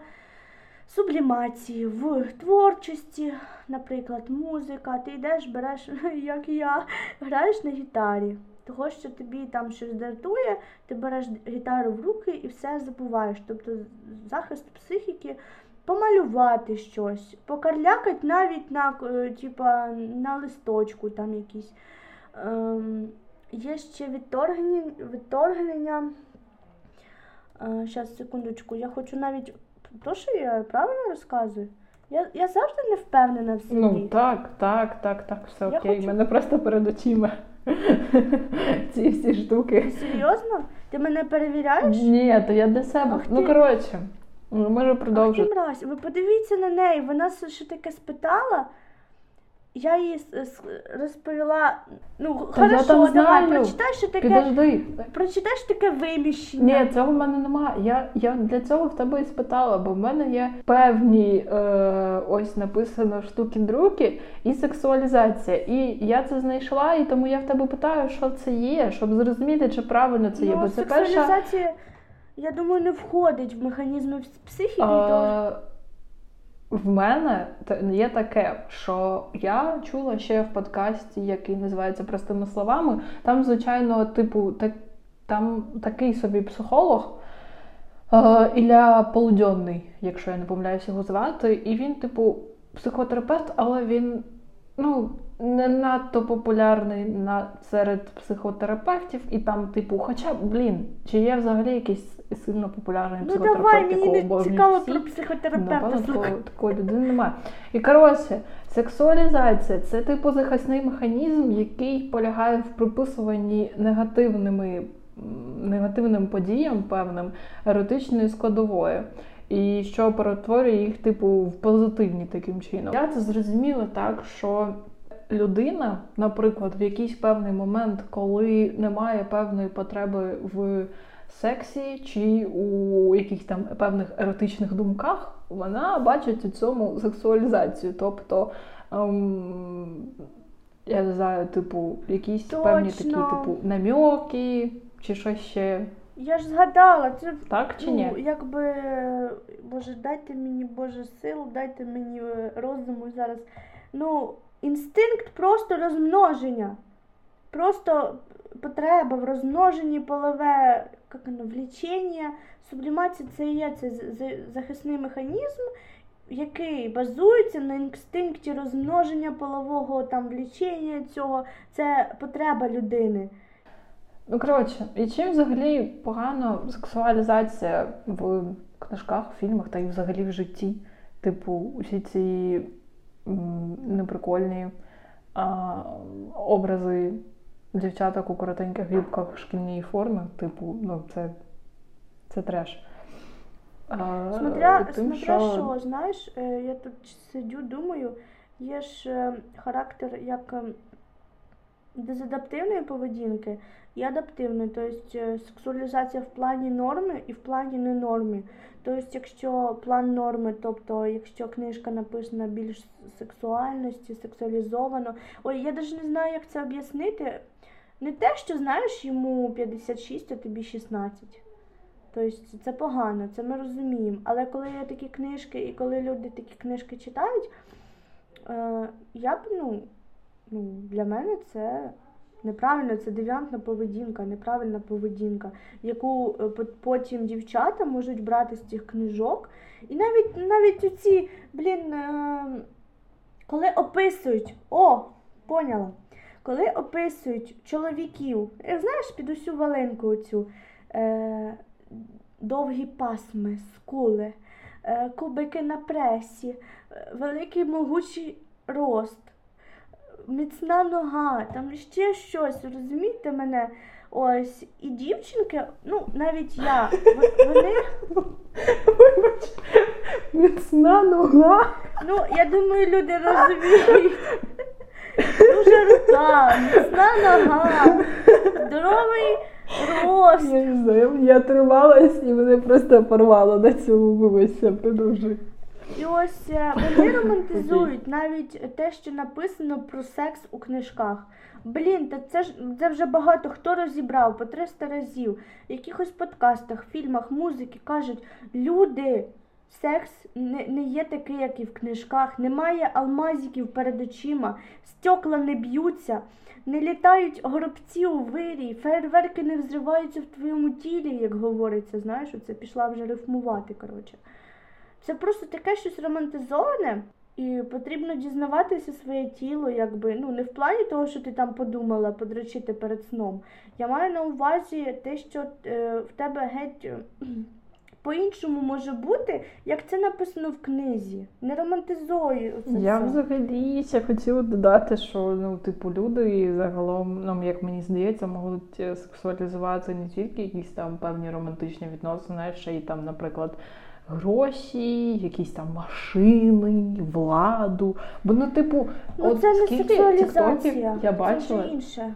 сублімації в творчості, наприклад, музика, ти йдеш, береш, як я, граєш на гітарі. Того, що тобі там щось дратує, ти береш гітару в руки і все забуваєш. Тобто захист психіки помалювати щось, покарлякати навіть на, е, типа, на листочку там якісь. Ем, є ще відторгнення. Зараз, секундочку, я хочу навіть. То, що я правильно розказую? Я, я завжди не впевнена в собі. Ну так, так, так, так, все Я окей. Хочу- мене просто перед очима ці всі штуки. Серйозно? Ти мене перевіряєш? Ні, то я для себе. Ах Ну ти. коротше, можу Ах ти продовжити. мразь, ви подивіться на неї, вона що таке спитала. Я їй розповіла. Ну, Та я хорошо, там давай, знаю. прочитай, що таке. Підожди. Прочитай, що таке виміщення. Ні, цього в мене немає. Я, я для цього в тебе і спитала, бо в мене є певні е, ось написано штуки-друки і сексуалізація. І я це знайшла, і тому я в тебе питаю, що це є, щоб зрозуміти, чи правильно це є. ну, Бо це перша. сексуалізація, я думаю, не входить в механізми психіки. Е, в мене є таке, що я чула ще в подкасті, який називається простими словами. Там, звичайно, типу, так, там такий собі психолог. е, Ілля Полудьонний, якщо я не помиляюсь його звати, і він, типу, психотерапевт, але він ну, не надто популярний на, серед психотерапевтів, і там, типу, хоча, блін, чи є взагалі якийсь сильно популярний Ну психотерапевт, давай, мені не цікаво всі? про психотерапевта. Напевно, такої, такої людини немає. І коротше, сексуалізація це типу захисний механізм, який полягає в приписуванні негативними, негативним подіям певним еротичної складової. І що перетворює їх, типу, в позитивні таким чином. Я це зрозуміла так, що людина, наприклад, в якийсь певний момент, коли немає певної потреби в сексі чи у якихось там певних еротичних думках, вона бачить у цьому сексуалізацію. Тобто, ем, я не знаю, типу, якісь певні такі, типу, намьоки чи щось ще. Я ж згадала, це Так чи ну, ні? якби Боже, дайте мені Боже сил, дайте мені е, розуму зараз. Ну, інстинкт просто розмноження. Просто потреба в розмноженні полове, як воно, влічення, сублімація це є це захисний механізм, який базується на інстинкті розмноження полового там влічення цього. Це потреба людини. Ну, коротше, і чим взагалі погано сексуалізація в книжках, фільмах та й взагалі в житті? Типу, усі ці неприкольні а, образи дівчаток у коротеньких юбках шкільної шкільній формі, типу, ну, це, це треш. А, Смотря, тим, смотря що... знаєш, е, я тут сидю, думаю, є ж е, характер як е, дезадаптивної поведінки і адаптивної, тобто е, сексуалізація в плані норми і в плані ненорми. Тобто, якщо план норми, тобто якщо книжка написана більш сексуальності, сексуалізовано. Ой, я навіть не знаю, як це об'яснити. Не те, що знаєш, йому 56, а тобі 16. Тобто це погано, це ми розуміємо. Але коли є такі книжки, і коли люди такі книжки читають, е, я б, ну, ну, для мене це Неправильно, це девіантна поведінка, неправильна поведінка, яку е, потім дівчата можуть брати з цих книжок. І навіть навіть оці, блін, е, коли описують, о, поняла. Коли описують чоловіків, е, знаєш, під усю валинку оцю, е, довгі пасми, скули, е, кубики на пресі, великий могучий рост, міцна нога, там ще щось, розумієте мене? Ось, і дівчинки, ну навіть я, вони, Вибач, міцна нога. ну я думаю, люди розуміють. Дуже рука, міцна нога, здоровий рост. Я не знаю, я трималась і мене просто порвало на цьому вибачся, продовжуй. І ось е, вони романтизують навіть те, що написано про секс у книжках. Блін, та це ж це вже багато хто розібрав по 300 разів. В якихось подкастах, фільмах, музики кажуть, люди, секс не, не є такий, як і в книжках, немає алмазиків перед очима, стекла не б'ються, не літають горобці у вирі, фейерверки не взриваються в твоєму тілі, як говориться. Знаєш, оце пішла вже рифмувати. коротше. Це просто таке щось романтизоване, і потрібно дізнаватися своє тіло, якби ну не в плані того, що ти там подумала подрочити перед сном. Я маю на увазі те, що е, в тебе геть е, по-іншому може бути, як це написано в книзі. Не романтизуй оце Я все. взагалі ще хотіла додати, що ну, типу, люди загалом, ну, як мені здається, можуть е, сексуалізувати не тільки якісь там певні романтичні відносини, ще й там, наприклад, гроші, якісь там машини, владу. Бо ну, типу, Ну от це скільки сексуалізація. я бачила. Це інше.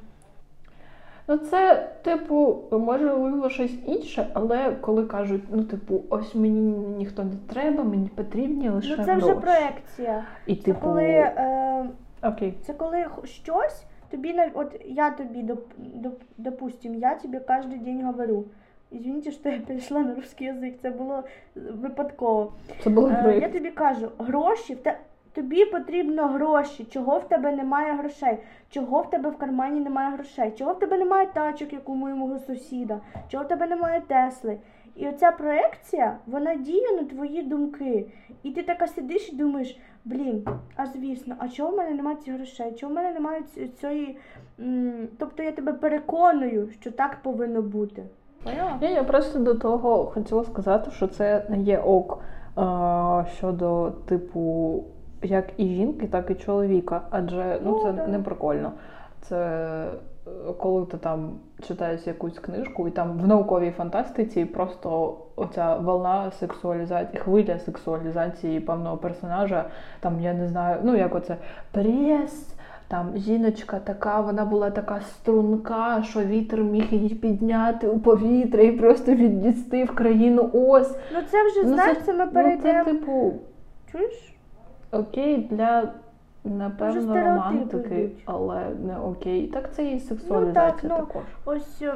Ну, це, типу, можливо, щось інше, але коли кажуть, ну, типу, ось мені ніхто не треба, мені потрібні лише Ну це вже гроші. проекція. І Це типу, коли. Е, окей. Це коли щось тобі от я тобі доп, доп, допустим, я тобі кожен день говорю. Извините, що я перейшла на русский язик, це було випадково. Це було Е, я тобі кажу, гроші в те. Тобі потрібно гроші, чого в тебе немає грошей, чого в тебе в кармані немає грошей, чого в тебе немає тачок, як у моєму сусіда, чого в тебе немає Тесли. І оця проекція, вона діє на твої думки. І ти така сидиш і думаєш, блін, а звісно, а чого в мене немає цих грошей? Чого в мене немає цієї. Тобто я тебе переконую, що так повинно бути. Поняла? Ні, я просто до того хотіла сказати, що це не є ок е, щодо типу як і жінки, так і чоловіка. Адже ну, Ну, це не прикольно. Це е, коли ти там читаєш якусь книжку, і там в науковій фантастиці просто оця волна сексуалізації, хвиля сексуалізації певного персонажа, там я не знаю, ну як оце прес. Там жіночка така, вона була така струнка, що вітер міг її підняти у повітря і просто віднести в країну ось. Ну це вже Ну, знаєш, це- це ми Ну, це типу Чуєш? окей для напевно романтики, але не окей. Так це і сексуалізація ну, також. Ось е,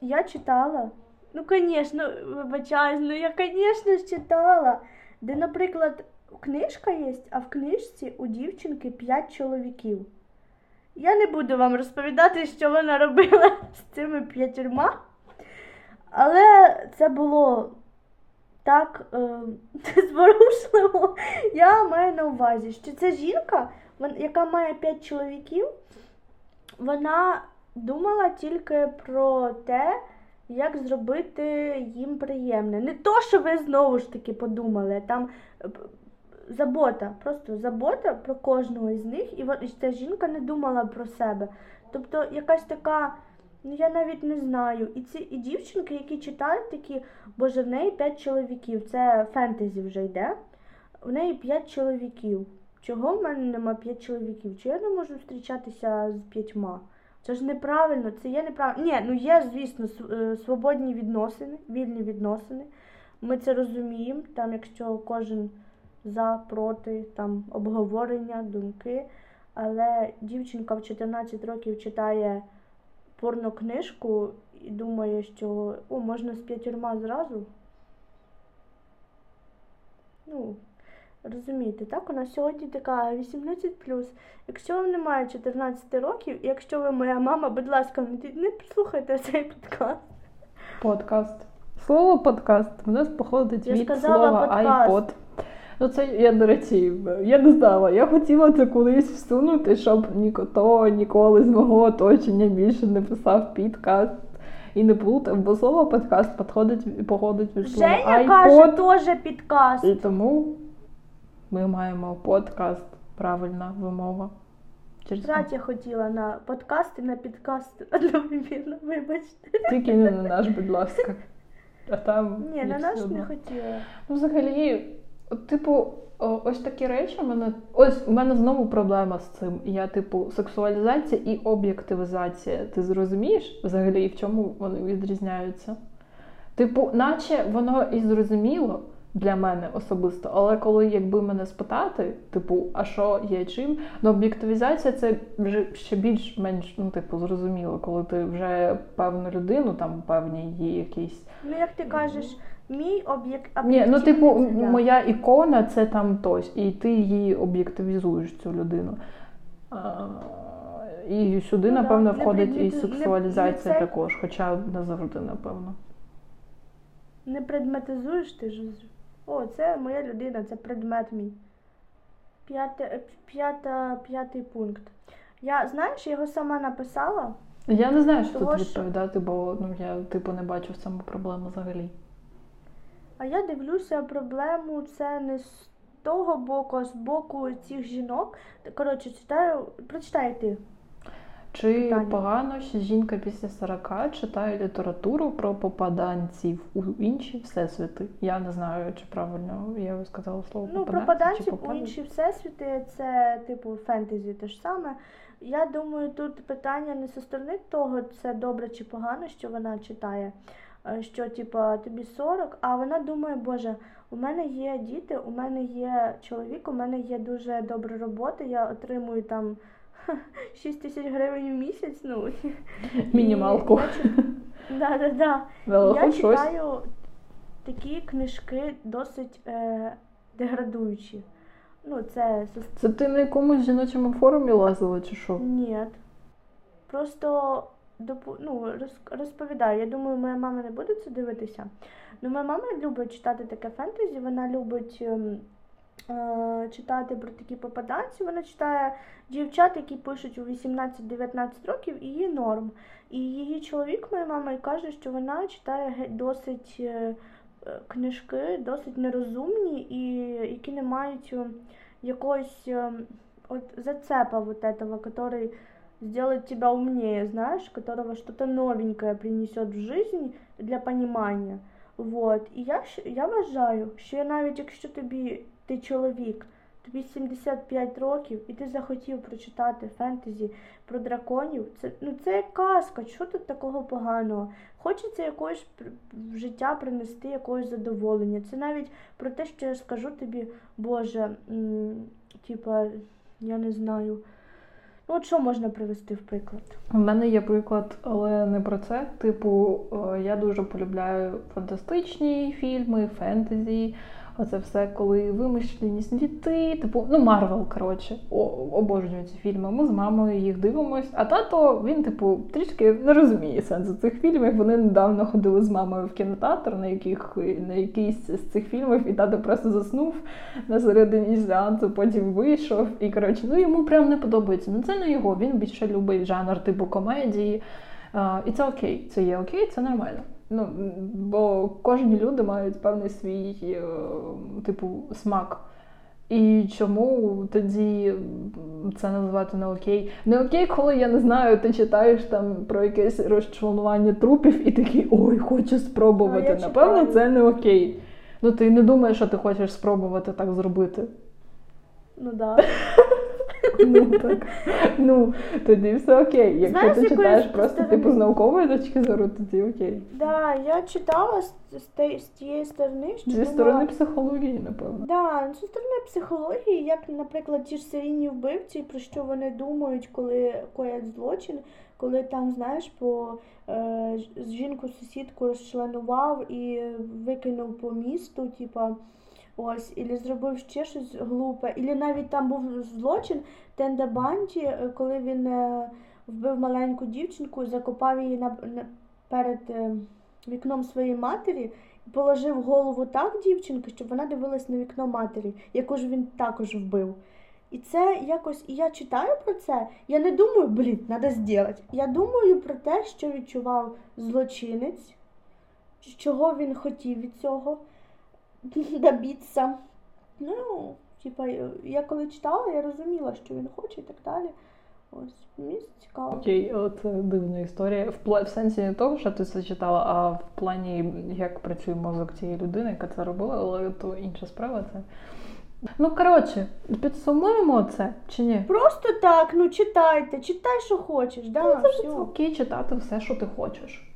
я читала. Ну, звісно, вибачаюсь, ну я, звісно, читала. Де, наприклад, книжка є, а в книжці у дівчинки п'ять чоловіків. Я не буду вам розповідати, що вона робила з цими п'ятьма. Але це було так е, зворушливо. Я маю на увазі, що ця жінка, яка має п'ять чоловіків, вона думала тільки про те, як зробити їм приємне. Не то, що ви знову ж таки подумали, там е, забота, просто забота про кожного із них, і і ця жінка не думала про себе. Тобто якась така, ну я навіть не знаю. І ці і дівчинки, які читають, такі, боже, в неї п'ять чоловіків, це фентезі вже йде. В неї п'ять чоловіків. Чого в мене нема п'ять чоловіків? Чи я не можу зустрічатися з п'ятьма? Це ж неправильно, це є неправильно. Ні, ну є, звісно, е, свободні відносини, вільні відносини. Ми це розуміємо, там, якщо кожен за, проти, там обговорення, думки. Але дівчинка в 14 років читає порнокнижку і думає, що о, можна з п'ятьма зразу. Ну, Розумієте, так? У нас сьогодні така 18 Якщо вам немає 14 років, і якщо ви моя мама, будь ласка, не, не слухайте цей подкаст. Подкаст. Слово подкаст у нас походить Я від слова подкаст. iPod. Ну, це я, до речі, я не знала. Я хотіла це колись всунути, щоб ніхто ніколи з мого оточення більше не писав підкаст і не плутав, бо слово подкаст підходить, походить від слова Женя каже теж підкаст. І тому ми маємо подкаст, правильна вимова. Через Срать я хотіла на подкаст і на підкаст одновременно, вибачте. тільки не на наш, будь ласка. А там Ні, на наш не хотіла. Ну, взагалі, типу, ось такі речі в мене. Ось у мене знову проблема з цим. Я, типу, сексуалізація і об'єктивізація. Ти зрозумієш взагалі, в чому вони відрізняються? Типу, наче воно і зрозуміло для мене особисто, але коли якби мене спитати, типу, а що є чим? Ну, об'єктивізація це вже ще більш-менш, ну, типу, зрозуміло, коли ти вже певну людину, там певні її якісь. Ну, як ти кажеш, мій об'єкт. Ні, ну типу, моя ікона це там тось, і ти її об'єктивізуєш цю людину. А, і сюди, Ну напевно, не входить пред- і сексуалізація не також, хоча не завжди, напевно. Не предметизуєш ти ж. О, це моя людина, це предмет мій. П'яте, п'ята, п'ятий пункт. Я, знаєш, я його сама написала. Я не знаю, що тут відповідати, бо ну я типу не бачу в цьому проблеми взагалі. А я дивлюся проблему це не з того боку, а з боку цих жінок. Коротше, читаю, прочитай ти. Чи Питання. погано, що жінка після 40 читає літературу про попаданців у інші всесвіти? Я не знаю, чи правильно я сказала слово Ну, попаданці чи поданців у інші всесвіти це типу фентезі те ж саме. Я думаю, тут питання не зі сторони того, це добре чи погано, що вона читає, що типа тобі 40, а вона думає, боже, у мене є діти, у мене є чоловік, у мене є дуже добра робота, я отримую там 6 тисяч гривень в місяць. Ну Мінімалку. я Да, да, да. Я читаю такі книжки досить е, деградуючі. Ну, це Це ти на якомусь жіночому форумі лазила, чи що? ні. Просто. Ну, роз... розповідаю. Я думаю, моя мама не буде це дивитися. Ну, моя мама любить читати таке фентезі, вона любить ем, е, читати про такі попаданці. Вона читає дівчат, які пишуть у 18-19 років, і її норм. І її чоловік, моя мама, каже, що вона читає досить е, е, книжки, досить нерозумні, і які не мають е, якогось е, от зацепа этого, который сделает тебя умнее, знаешь, которого что-то новенькое принесет в жизнь для понимания. Вот. І я, я вважаю, що навіть якщо тобі ти чоловік, тобі 75 років, і ти захотів прочитати фентезі про драконів, це ну це казка. Що тут такого поганого? Хочеться якогось в життя принести якогось задоволення. Це навіть про те, що я скажу тобі, Боже, типа, я не знаю. Ну, от що можна привести в приклад? У мене є приклад, але не про це. Типу, е, я дуже полюбляю фантастичні фільми, фентезі. Оце все, коли вимишлені світи, типу, ну, Марвел, коротше, обожнюю ці фільми. Ми з мамою їх дивимось. А тато він, типу, трішки не розуміє сенсу цих фільмів. Вони недавно ходили з мамою в кінотеатр на яких на якийсь з цих фільмів, і тато просто заснув на середині сеансу, потім вийшов. І коротше, ну йому прям не подобається. Ну це не його. Він більше любить жанр типу комедії. І це окей, це є окей, це нормально. Ну, бо кожні люди мають певний свій, е, типу, смак. І чому тоді це називати не окей? Не окей, коли я не знаю, ти читаєш там про якесь розчленування трупів і такий ой, хочу спробувати. А, Напевно, це не окей. Ну ти не думаєш, що ти хочеш спробувати так зробити. Ну да. Ну так. Ну, тоді все окей. Якщо Знаєш, ти з читаєш просто сторони? типу з наукової точки зору, тоді окей. Да, я читала з, з, те- з тієї сторони, що Зі думала, сторони психології, напевно. Да, зі сторони психології, як, наприклад, ті ж серійні вбивці, про що вони думають, коли коять злочин, коли там, знаєш, по е, ж- жінку сусідку розчленував і викинув по місту, типа. Ось, і зробив ще щось глупе, і навіть там був злочин Тенда Банді, е, коли він е, вбив маленьку дівчинку, закопав її на перед е, вікном своєї матері і положив голову так дівчинки, щоб вона дивилась на вікно матері, яку ж він також вбив. І це якось, і я читаю про це. Я не думаю, блін, треба зробити. Я думаю про те, що відчував злочинець, чого він хотів від цього добитися. Ну, типа, я коли читала, я розуміла, що він хоче і так далі. Ось, мені цікаво. Окей, от дивна історія. В, в сенсі не того, що ти це читала, а в плані, як працює мозок цієї людини, яка це робила, але то інша справа. Це. Ну, коротше, підсумуємо це чи ні? Просто так, ну читайте, читай, що хочеш, да, Ну, Це все. окей читати все, що ти хочеш.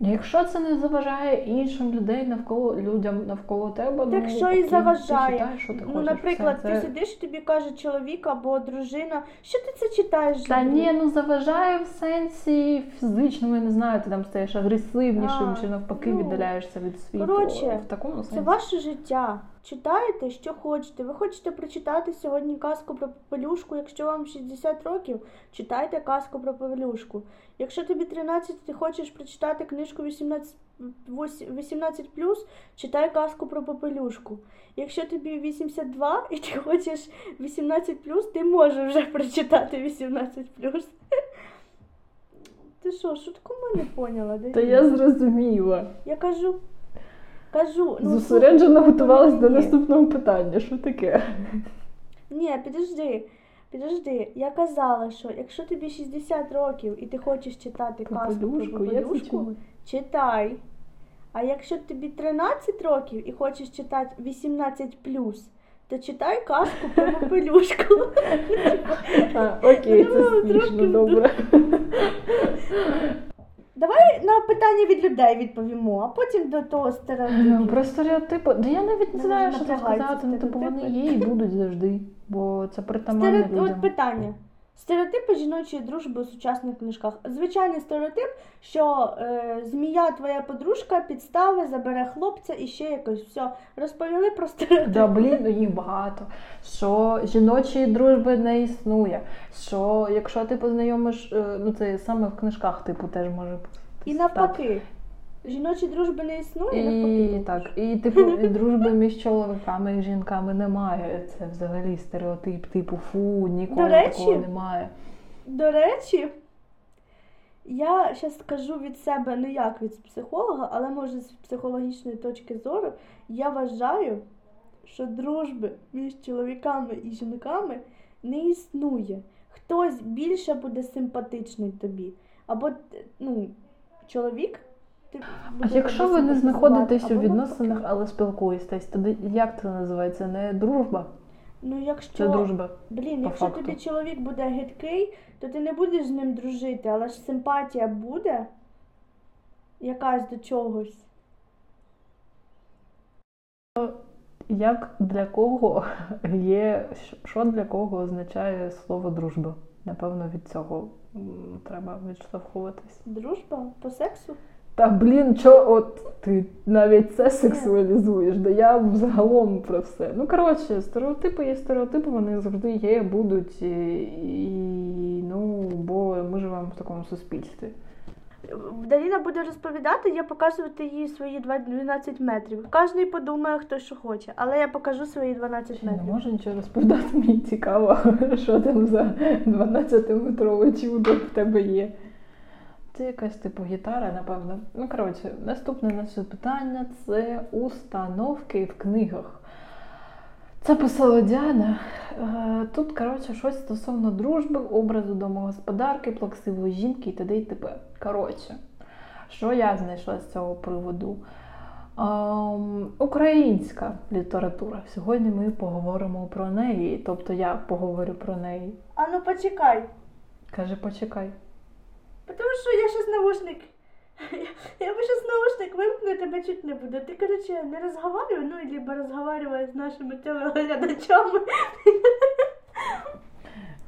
Якщо це не заважає іншим людей навколо людям навколо тебе, якщо ну, і заважає? Ти читаєш, що ти Ну, хочеш. наприклад, все, ти це... сидиш, тобі каже чоловік або дружина, що ти це читаєш? Та ні, ну заважає в сенсі фізичному, я не знаю, ти там стаєш агресивнішим А, чи навпаки ну, віддаляєшся від світу. коротше, в такому сенсі. Це ваше життя. Читаєте, що хочете. Ви хочете прочитати сьогодні казку про попелюшку. Якщо вам 60 років, читайте казку про попелюшку. Якщо тобі 13, ти хочеш прочитати книжку 18, 18 читай казку про попелюшку. Якщо тобі 82 і ти хочеш 18 ти можеш вже прочитати 18 Ти що, шутку ми не поняла? Та я зрозуміла. Я кажу. Кажу, ну Зосереджено слухай, готувалась до наступного питання. Що таке? Ні, підожди, підожди. Я казала, що якщо тобі 60 років і ти хочеш читати казку про попелюшку, читай. А якщо тобі 13 років і хочеш читати 18 то читай казку про попелюшку. Окей, Ну, це смішно, добре. Давай на питання від людей відповімо, а потім до того Ну, стереотипу. Про стереотипи. Да я навіть не знаю, що сказати. Ну, типу, вони є і будуть завжди. Бо це притаманне Стереотип, людям. от питання. Стереотипи жіночої дружби у сучасних книжках. Звичайний стереотип, що е, змія твоя подружка підстави, забере хлопця і ще якось все. Розповіли про стереотип. Да, блін, ну їх багато. Що жіночої дружби не існує. Що якщо ти познайомиш, е, ну це саме в книжках, типу, теж може бути. І навпаки. Жіночої дружби не існує, І навпаки. так, і типу дружби між чоловіками і жінками немає. Це взагалі стереотип, типу, фу, ніколи До речі, такого немає. До речі, я зараз скажу від себе не як від психолога, але може з психологічної точки зору, я вважаю, що дружби між чоловіками і жінками не існує. Хтось більше буде симпатичний тобі. Або ну, чоловік. А якщо ви не знаходитесь у відносинах, але спілкуєтесь, тоді як це називається? Не дружба? Ну, якщо Це дружба. Блін, якщо факту. тобі чоловік буде гидкий, то ти не будеш з ним дружити, але ж симпатія буде якась до чогось. Як для кого є, що для кого означає слово дружба? Напевно, від цього треба відштовхуватись. Дружба по сексу? Та блін, чо от ти навіть це сексуалізуєш, да я взагалом про все. Ну коротше, стереотипи є стереотипи, вони завжди є, будуть, і, ну бо ми живемо в такому суспільстві. Даріна буде розповідати, я показувати їй свої два- 12 метрів. Кожний подумає, хто що хоче, але я покажу свої 12 Я не можу нічого розповідати, мені цікаво, що там за 12-метрове чудо в тебе є. Це якась типу гітара, напевно. Ну, коротше, наступне наше питання це установки в книгах. Це писала Діана. Е, Тут, коротше, щось стосовно дружби, образу домогосподарки, плаксивої жінки і т.д. і т.п. Коротше, що я знайшла з цього приводу? Ем, українська література. Сьогодні ми поговоримо про неї. Тобто я поговорю про неї. А ну почекай, Каже, почекай. Тому що я щось наушник. Я би щось наушник вимкну, тебе чуть не буде. Ти, коротше, не розговаривай, ну, либо розговаривай з нашими телеглядачами.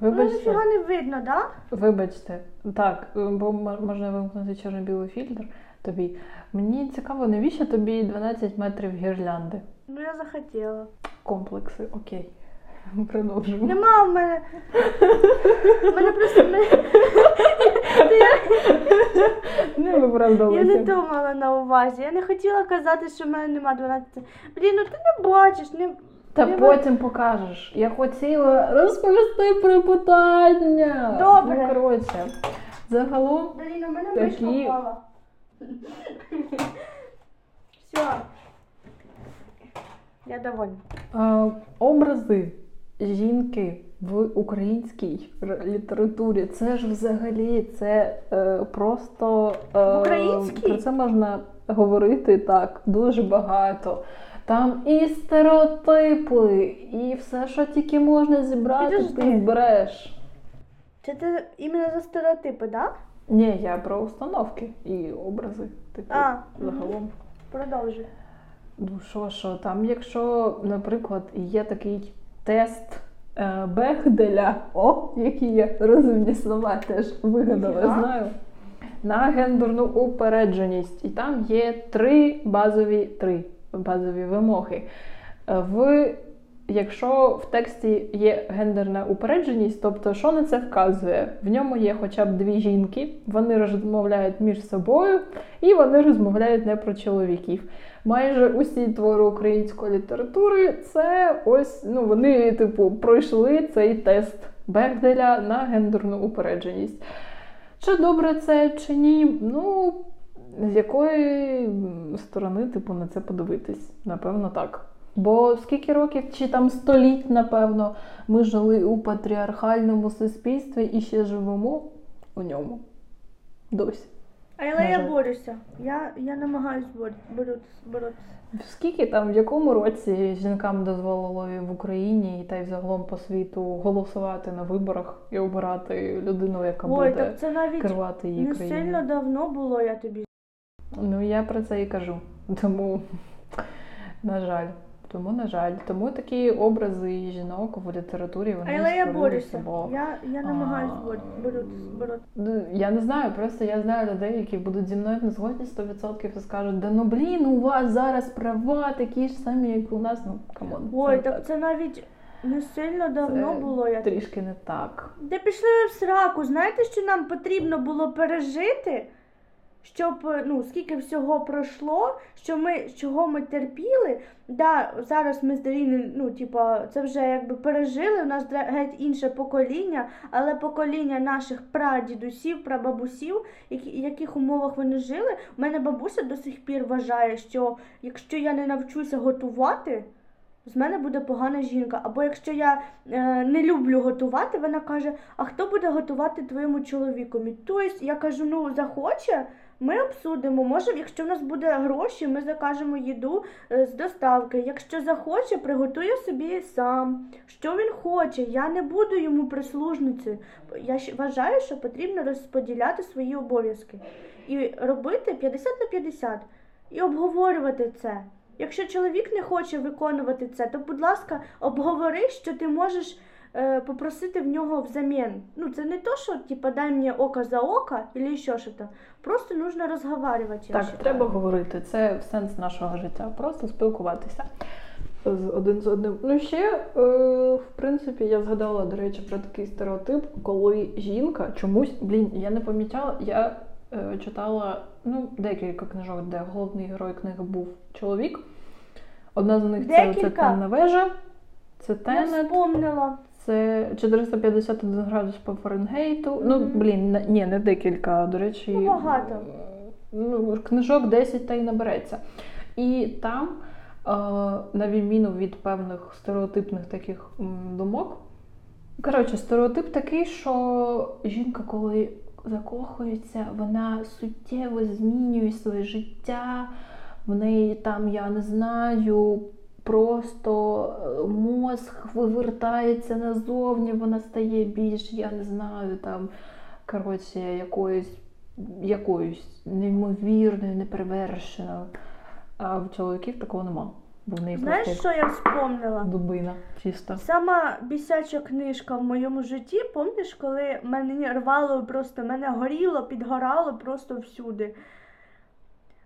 Ну, Вибачте, ніфіга не видно, да? вибачте. Так, бо можна вимкнути чорно-білий фільтр тобі. Мені цікаво, навіщо тобі 12 метрів гірлянди? Ну я захотіла. Комплекси, окей. Продовжуємо. Нема в мене. В мене просто не. Я не виправдалася. думала на увазі. Я не хотіла казати, що в мене нема 12. Блін, ну ти не бачиш, не. Та не потім покажеш. Я хотіла розповісти про питання. Добре. Ну, коротше, загалом Блін, у мене Такі- мишка впала. Все. Я довольна. Е, образи жінки в українській літературі це ж взагалі це е, просто е, В українській? про це можна говорити так дуже багато. Там і стереотипи, і все, що тільки можна зібрати, Підожди. ти збереш. Це ти іменно за стереотипи, да? Ні, я про установки і образи. Типу, А, загалом. Продовжуй. Ну що, що там, якщо, наприклад, є такий тест Бехделя, о, які я розумні слова теж вигадала, Ніфіга. знаю. На гендерну упередженість. І там є три базові, три базові вимоги. Е, В, якщо в тексті є гендерна упередженість, тобто що на це вказує? В ньому є хоча б дві жінки, вони розмовляють між собою, і вони розмовляють не про чоловіків майже усі твори української літератури це ось ну вони, типу, пройшли цей тест Бехделя на гендерну упередженість. Чи добре це, чи ні? Ну, з якої сторони, типу, на це подивитись? Напевно, так. Бо скільки років, чи там століть, напевно, ми жили у патріархальному суспільстві і ще живемо у ньому. Досі. Але я борюся. Я, я намагаюсь бор- боротися. боротися. Скільки там, в якому році жінкам дозволило в Україні та й взагалом по світу голосувати на виборах і обирати людину, яка Ой, буде так це навіть керувати її не країною? сильно давно було, я тобі. Ну я про це і кажу. Тому, на жаль, тому, на жаль, тому такі образи жінок в літературі вони Але я борюся. бо Я, я боротися. боротися. Ну, Я не знаю, просто я знаю людей, які будуть зі мною не згодні 100% і скажуть, да ну блін, у вас зараз права такі ж самі, як у нас. Ну come on. Ой, це так це навіть не сильно давно Це було. Я... трішки не так. Де пішли ви в сраку? Знаєте, що нам потрібно було пережити? Щоб е, ну скільки всього пройшло, що ми чого ми терпіли. Да, зараз ми з Даріною, ну типа, це вже якби пережили. У нас геть інше покоління, але покоління наших прадідусів, прабабусів, які, яких умовах вони жили. У мене бабуся до сих пір вважає, що якщо я не навчуся готувати, з мене буде погана жінка. Або якщо я е, не люблю готувати, вона каже: А хто буде готувати твоєму чоловікові? Тобто я кажу, ну захоче, ми обсудимо. Може, якщо в нас буде гроші, ми закажемо їду е, з доставки. Якщо захоче, приготує собі сам. Що він хоче, я не буду йому прислужницею. Я вважаю, що потрібно розподіляти свої обов'язки і робити 50 на 50 і обговорювати це. Якщо чоловік не хоче виконувати це, то будь ласка, обговори, що ти можеш е, попросити в нього взамін. Ну, це не то, що типа дай мені око за око, або ще щось. Просто нужно розговарювати. я Так, вважаю. треба говорити. Це сенс нашого життя. Просто спілкуватися з один з одним. Ну ще, е, в принципі, я згадала, до речі, про такий стереотип, коли жінка чомусь, блін, я не помічала, я е, читала ну, декілька книжок, де головний герой книги був чоловік. Одна з них це, це темна вежа, це Я Тенет, вспомнила. Це 451 градус по Фаренгейту. Ну, блін, ні, не декілька. До речі, Ну, багато. Ну, книжок 10 та й набереться. І там, е, на відміну від певних стереотипних таких думок. Коротше, стереотип такий, що жінка, коли закохується, вона суттєво змінює своє життя. В неї там, я не знаю, просто е, мозг вивертається назовні, вона стає більш, я не знаю, там, коротше, якоюсь, якоюсь неймовірною, неперевершеною. А в чоловіків такого нема. Бо в неї Знаєш, просто що я вспомнила? дубина чиста. Сама бісяча книжка в моєму житті, пам'ятаєш, коли мене рвало просто, мене горіло, підгорало просто всюди.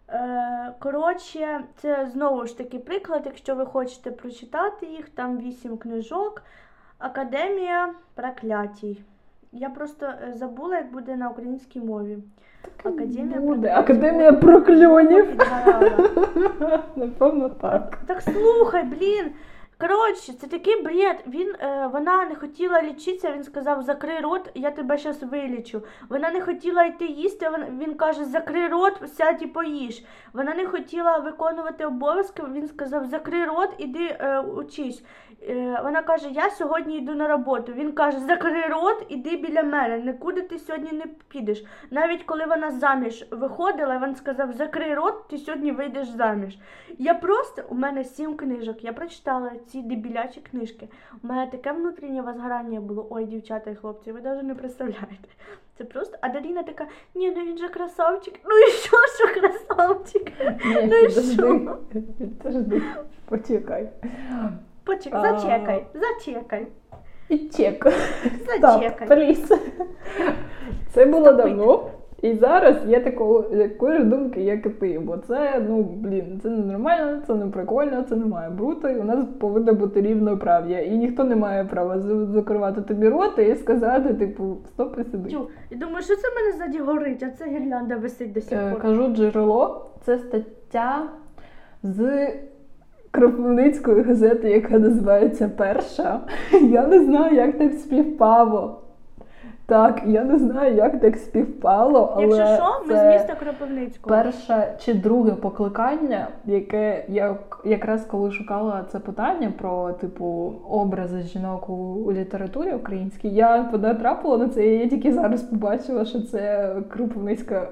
Е, коротше, це знову ж таки приклад, якщо ви хочете прочитати їх, там вісім книжок. Академія проклятій. Я просто е, забула, як буде на українській мові. Академія Буде. Академія прокльонів. Напевно, так. Так слухай, блін. Коротше, це такий бред. Він, е, вона не хотіла лічитися, він сказав, закрий рот, я тебе зараз вилічу. Вона не хотіла йти їсти, він, каже, закрий рот, сядь і поїж. Вона не хотіла виконувати обов'язки, він сказав, закрий рот, іди е, учись. Е, вона каже, я сьогодні йду на роботу. Він каже, закрий рот, іди біля мене, нікуди ти сьогодні не підеш. Навіть коли вона заміж виходила, він сказав, закрий рот, ти сьогодні вийдеш заміж. Я просто, у мене сім книжок, я прочитала ці дебілячі книжки. У мене таке внутрішнє возгорання було. Ой, дівчата і хлопці, ви навіть не представляєте. Це просто. А Даріна така, ні, ну він же красавчик. Ну і що, що красавчик? Ну і. Підожди. Почекай. Почекай, зачекай, зачекай, І чек. зачекай. Так. Це було давно. І зараз є такої ж думки, як і ти. Бо це, ну, блін, це не нормально, це не прикольно, це не має бути. У нас повинно бути рівноправ'я. І ніхто не має права закривати тобі рота і сказати, типу, стоп і сиди. Тю, І думаю, що це мене ззаді горить, а це гірлянда висить до сих Е, пор. Кажу джерело, це стаття з Кропивницької газети, яка називається Перша. Я не знаю, як так співпало. Так, я не знаю, як так співпало, але Якщо що, ми це з міста Кропивницького. перше чи друге покликання, яке я якраз коли шукала це питання про типу образи жінок у, у літературі українській, я потрапила на це, і я тільки зараз побачила, що це Кропивницька.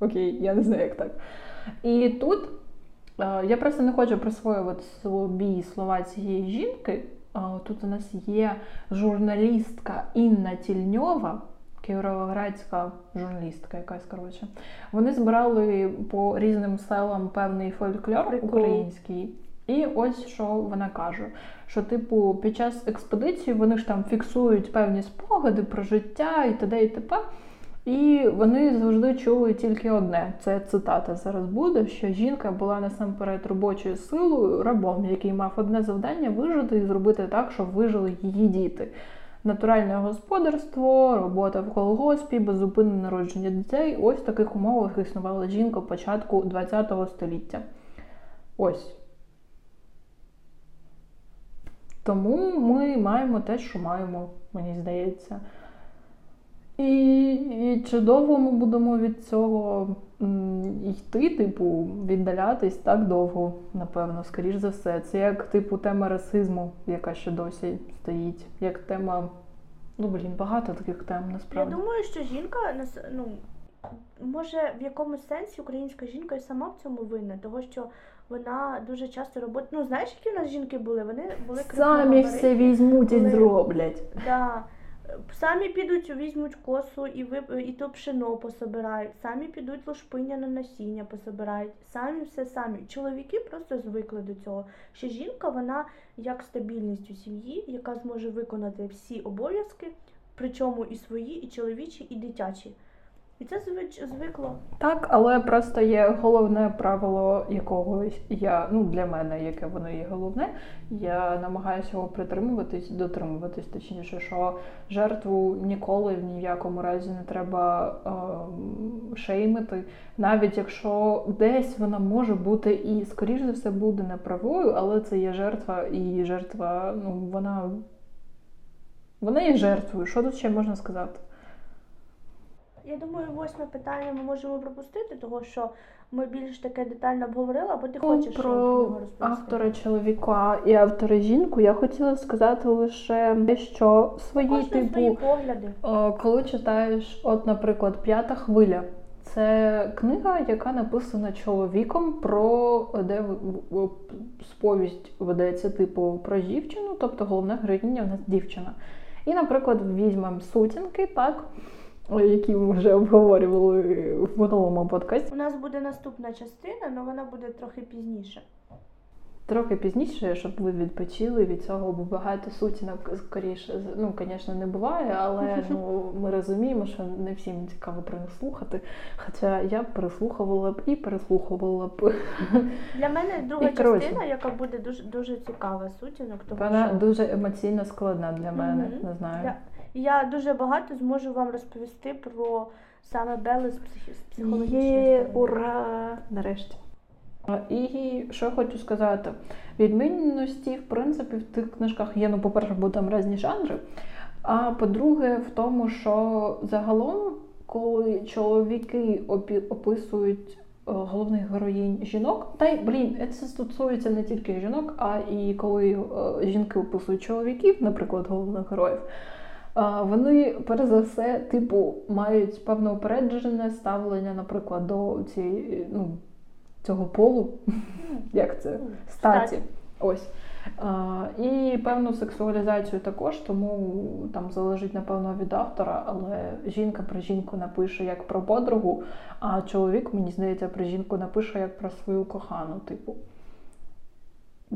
Окей, я не знаю, як так. І тут я просто не хочу присвоювати собі слова цієї жінки. Тут у нас є журналістка Інна Тільньова, кіровоградська журналістка, якась коротше. Вони збирали по різним селам певний фольклор український. І ось що вона каже: що, типу, під час експедиції вони ж там фіксують певні спогади про життя і т.д. і т.п. І вони завжди чули тільки одне: це цитата зараз буде, що жінка була насамперед робочою силою, рабом, який мав одне завдання вижити і зробити так, щоб вижили її діти. Натуральне господарство, робота в колгоспі, беззупинне народження дітей. Ось в таких умовах існувала жінка початку ХХ століття. Ось. Тому ми маємо те, що маємо, мені здається. І, і чи довго ми будемо від цього йти, типу, віддалятись так довго, напевно, скоріш за все. Це як типу тема расизму, яка ще досі стоїть, як тема. Ну, блін, багато таких тем насправді. Я думаю, що жінка ну, може в якомусь сенсі українська жінка і сама в цьому винна, того що вона дуже часто робить. Ну, знаєш, які в нас жінки були? Вони були Самі все візьмуть і зроблять. Да. Самі підуть, візьмуть косу і вип... і то пшено пособирають, самі підуть лошпиня на насіння пособирають, самі все самі. Чоловіки просто звикли до цього. Що жінка вона як стабільність у сім'ї, яка зможе виконати всі обов'язки, причому і свої, і чоловічі, і дитячі. І це звич звикло. Так, але просто є головне правило якогось я, ну для мене, яке воно є головне. Я намагаюся його притримуватись, дотримуватись, точніше, що жертву ніколи ні в якому разі не треба ем, шеймити, навіть якщо десь вона може бути і, скоріш за все, буде неправою, але це є жертва, і жертва, ну вона, вона є жертвою. Що тут ще можна сказати? Я думаю, восьме питання ми можемо пропустити, того що ми більш таке детально обговорили, або ти Ну, хочеш про розповісти? автора чоловіка і автора жінку я хотіла сказати лише що свої, Кожен типу, свої погляди. о, коли читаєш, от, наприклад, п'ята хвиля. Це книга, яка написана чоловіком про де сповість ведеться, типу, про дівчину, тобто головна героїня в нас дівчина. І, наприклад, візьмемо сутінки, так, які ми вже обговорювали в минулому подкасті. У нас буде наступна частина, але вона буде трохи пізніше. Трохи пізніше, щоб ви відпочили від цього, бо багато сутінок скоріше. Ну, звісно, не буває, але ну, ми розуміємо, що не всім цікаво про. Хоча я б переслухувала б і переслухувала б. Для мене друга І, коротше. частина, яка буде дуже дуже цікава сутінок, тому Вона що дуже емоційно складна для мене. Мгм. Не знаю. Я- я дуже багато зможу вам розповісти про саме Белли з, психі... з психологічної Є, сторони. ура! Нарешті. І що я хочу сказати? Відмінності, в принципі, в тих книжках є, ну, по-перше, бо там різні жанри. А по-друге, в тому, що загалом, коли чоловіки опі- описують е, головних героїнь жінок, та й блін, це стосується не тільки жінок, а і коли е, жінки описують чоловіків, наприклад, головних героїв. Вони, перш за все, типу, мають певне упереджене ставлення, наприклад, до цієї, ну, цього полу, як це? Статі. Ось. А, і певну сексуалізацію також, тому там залежить, напевно, від автора, але жінка про жінку напише як про подругу, а чоловік, мені здається, про жінку напише як про свою кохану, типу.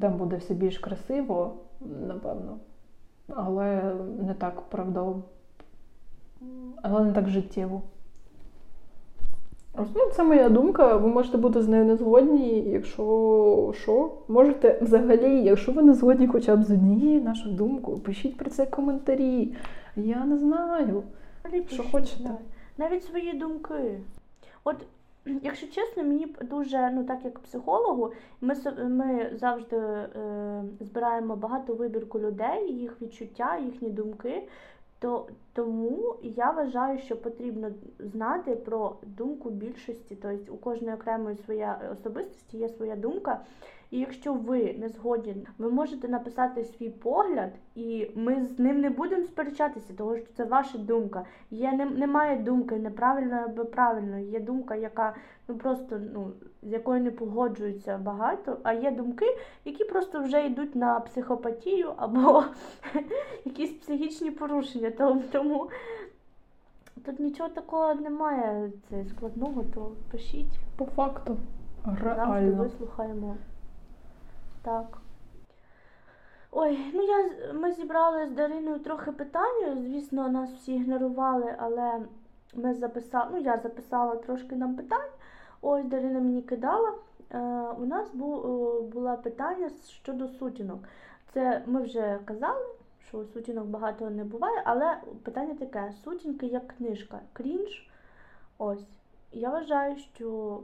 Там буде все більш красиво, напевно. Але не так правдово. Але не так життєво. Ось, Ну, це моя думка. Ви можете бути з нею не згодні, якщо що. Можете взагалі, якщо ви не згодні хоча б з однією нашою думкою, пишіть про це коментарі. Я не знаю. Взагалі Що пишіть, хочете. да. Навіть свої думки. От, якщо чесно, мені дуже, ну так як психологу, ми, ми завжди е, збираємо багато вибірку людей, їх відчуття, їхні думки. То, тому я вважаю, що потрібно знати про думку більшості. Тобто у кожної окремої своя особистості є своя думка. І якщо ви не згодні, ви можете написати свій погляд, і ми з ним не будемо сперечатися, тому що це ваша думка. Є не, немає думки неправильної або правильної. Є думка, яка ну просто ну з якою не погоджуються багато. А є думки, які просто вже йдуть на психопатію або якісь психічні порушення. Тому, тут нічого такого немає це складного, то пишіть. По факту. Завжди вислухаємо. Так. Ой, ну я ми зібрали з Дариною трохи питань. Звісно, нас всі ігнорували, але ми записали, ну я записала трошки нам питань. Ось Дарина мені кидала. Е, у нас бу, було питання щодо сутінок. Це ми вже казали, що сутінок багато не буває, але питання таке: сутінки як книжка, крінж. Ось. Я вважаю, що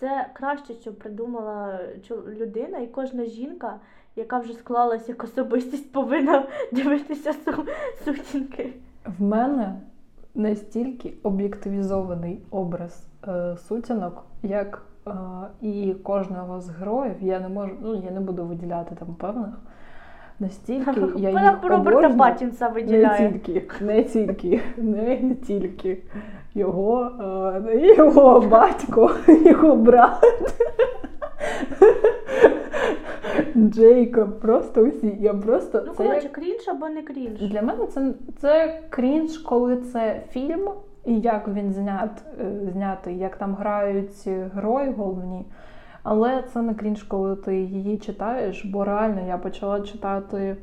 це краще, що придумала людина, і кожна жінка, яка вже склалася як особистість, повинна дивитися су- сутінки. В мене настільки об'єктивізований образ е, сутінок, як е, і кожного з героїв. Я не можу, ну я не буду виділяти там певних. Настільки я їх Роберта обожнюю. Паттінса Не тільки, не тільки, не тільки його, е, його батько, його брат. Джейкоб, просто усі. Я просто Ну, це як коротше, крінж або не крінж. для мене це, це крінж, коли це фільм, і як він знят, е, знятий, як там грають герої головні. Але це не крінж, коли ти її читаєш, бо реально я почала читати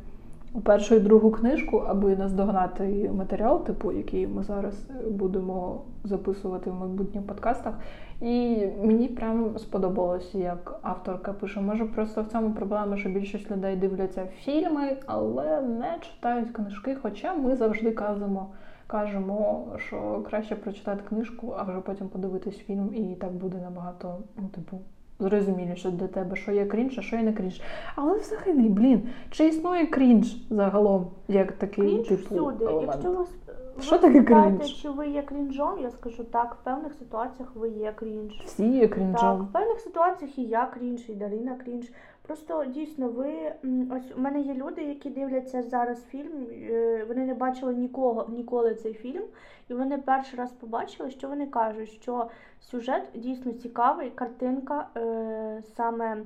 першу і другу книжку, аби наздогнати матеріал, типу, який ми зараз будемо записувати в майбутніх подкастах. І мені прям сподобалося, як авторка пише. Може, просто в цьому проблема, що більшість людей дивляться фільми, але не читають книжки. Хоча ми завжди кажемо, кажемо, що краще прочитати книжку, а вже потім подивитись фільм, і так буде набагато, ну, типу, зрозуміліше для тебе, що є крінж, а що є не крінж. Але взагалі, блін, чи існує крінж загалом, як такий Крінж типу всюди. елемент? Якщо вас Що ви таке крінж? чи ви є крінжом, я скажу так, в певних ситуаціях ви є крінж. Всі є Так, в певних ситуаціях і я крінж, і Дарина крінж. Просто дійсно ви ось у мене є люди, які дивляться зараз фільм. е, Вони не бачили нікого ніколи цей фільм, і вони перший раз побачили, що вони кажуть, що сюжет дійсно цікавий, картинка, е, саме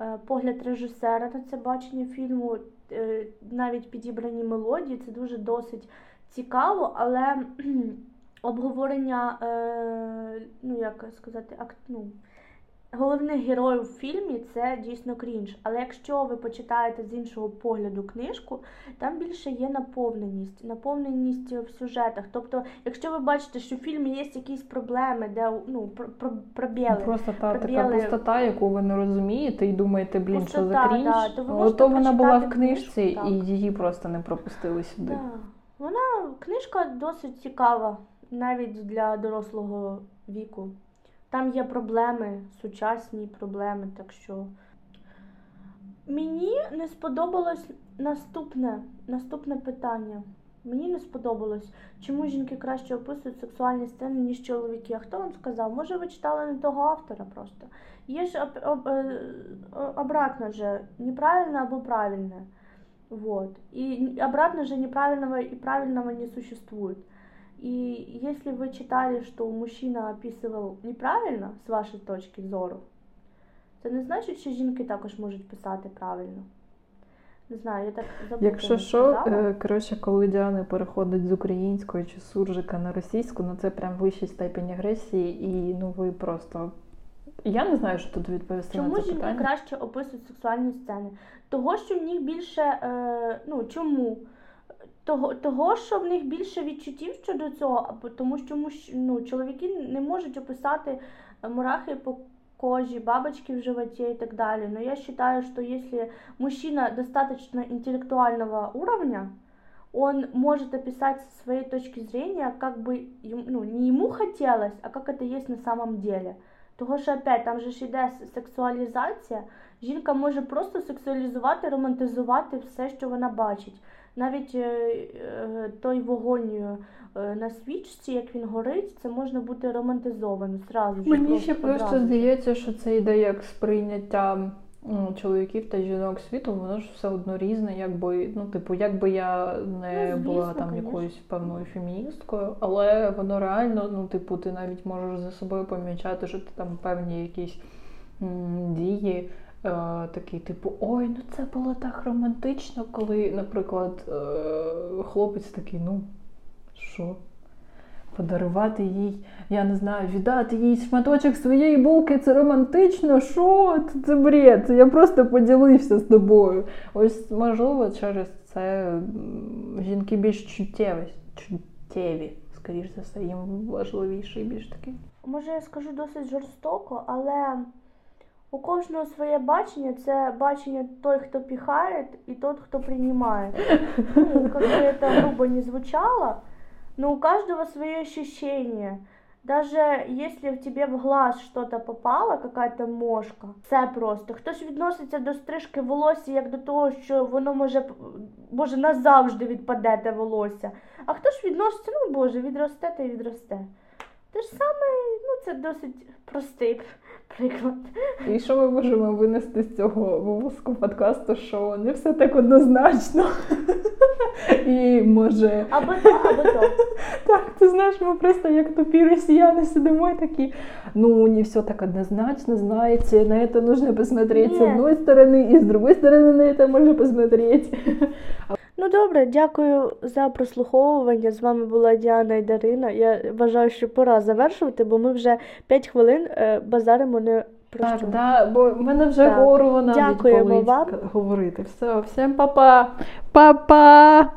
е, погляд режисера на це бачення фільму, навіть підібрані мелодії, це дуже досить цікаво, але обговорення, ну як сказати, ну, головних героїв в фільмі це дійсно крінж. Але якщо ви почитаєте з іншого погляду книжку, там більше є наповненість, наповненість в сюжетах. Тобто, якщо ви бачите, що в фільмі є якісь проблеми, де ну про, про, пробіли, Просто та така пустота, яку ви не розумієте, і думаєте, блін, що за крінж. да, то ви можете то вона була в книжці, книжку, і її просто не пропустили сюди. Да. Вона книжка досить цікава, навіть для дорослого віку. Там є проблеми, сучасні проблеми, так що. Мені не сподобалось наступне, наступне питання. Мені не сподобалось, чому жінки краще описують сексуальні сцени, ніж чоловіки. А хто вам сказав? Може, ви читали не того автора просто. Є ж об, об, е, обратно же, неправильно або правильне. Вот. И обратно же неправильного и правильного не существует. И если вы читали, что мужчина описывал неправильно, з вашої точки зору, це не значить, що жінки також можуть писати правильно. Не знаю, я так забула. Якщо що, е, коротше, коли Діана переходить з української чи суржика на російську, ну це прям вищий степень агресії, і ну ви просто. Я не знаю, що тут відповісти Чому на це питання. краще описують сексуальні сцени? Того, що в них більше. Е, ну чому? Того, того, що в них більше відчуттів щодо цього, тому що ну, чоловіки не можуть описати е, мурахи по кожі, бабочки в животі і так далі. Но я вважаю, що якщо мужчина достаточно интеллектуального уровня, он может описать со своей точки зрения, как бы ем- ну, не ему хотелось, а как это есть на самом деле. Того що опять там же ж іде сексуалізація. Жінка може просто сексуалізувати, романтизувати все, що вона бачить. Навіть е, е, той вогонь е, на свічці, як він горить, це можна бути романтизовано зразу. Мені ще просто одразу. здається, що це йде як сприйняття м, чоловіків та жінок світу, воно ж все одно різне, якби, ну, типу, якби я не Ну, була там конечно. якоюсь певною феміністкою, але воно реально, ну, типу, ти навіть можеш за собою помічати, що ти там певні якісь м, дії. Е, Такий, типу, ой, ну це було так романтично, коли, наприклад, е, хлопець такий, ну, що? Подарувати їй, я не знаю, віддати їй шматочок своєї булки, це романтично. Що? Це, бред. Я просто поділився з тобою. Ось, можливо, через це жінки більш чуттєві, чуттєві, скоріш за все, їм важливіший більш такий. Може, я скажу досить жорстоко, але у кожного своє бачення це бачення той, хто піхає, і тот, хто приймає. Ну, бы это грубо не звучало, но у каждого свое ощущение. Даже если в тебе в глаз что-то попало, какая-то мошка, це просто. Хтось відноситься до стрижки волосся як до того, що воно може, може назавжди відпаде те волосся. А хтось відноситься, ну боже, відросте та й відросте. Те ж саме, ну це досить простий приклад. І що ми можемо винести з цього випуску подкасту, що не все так однозначно. І може. Або то, або то. Так, ти знаєш, ми просто як тупі росіяни сидимо і такі. Ну, не все так однозначно, знаете, на это нужно посмотреть с Нет. одной стороны, и с другой стороны на это можно посмотреть. Ну добре, дякую за прослуховування. З вами була Діана і Дарина. Я вважаю, що пора завершувати, бо ми вже 5 хвилин е, базаримо не про Так, що. да, бо в мене вже Так. горло навіть Дякуємо болить вам. говорити. Все, всім па-па. Па-па.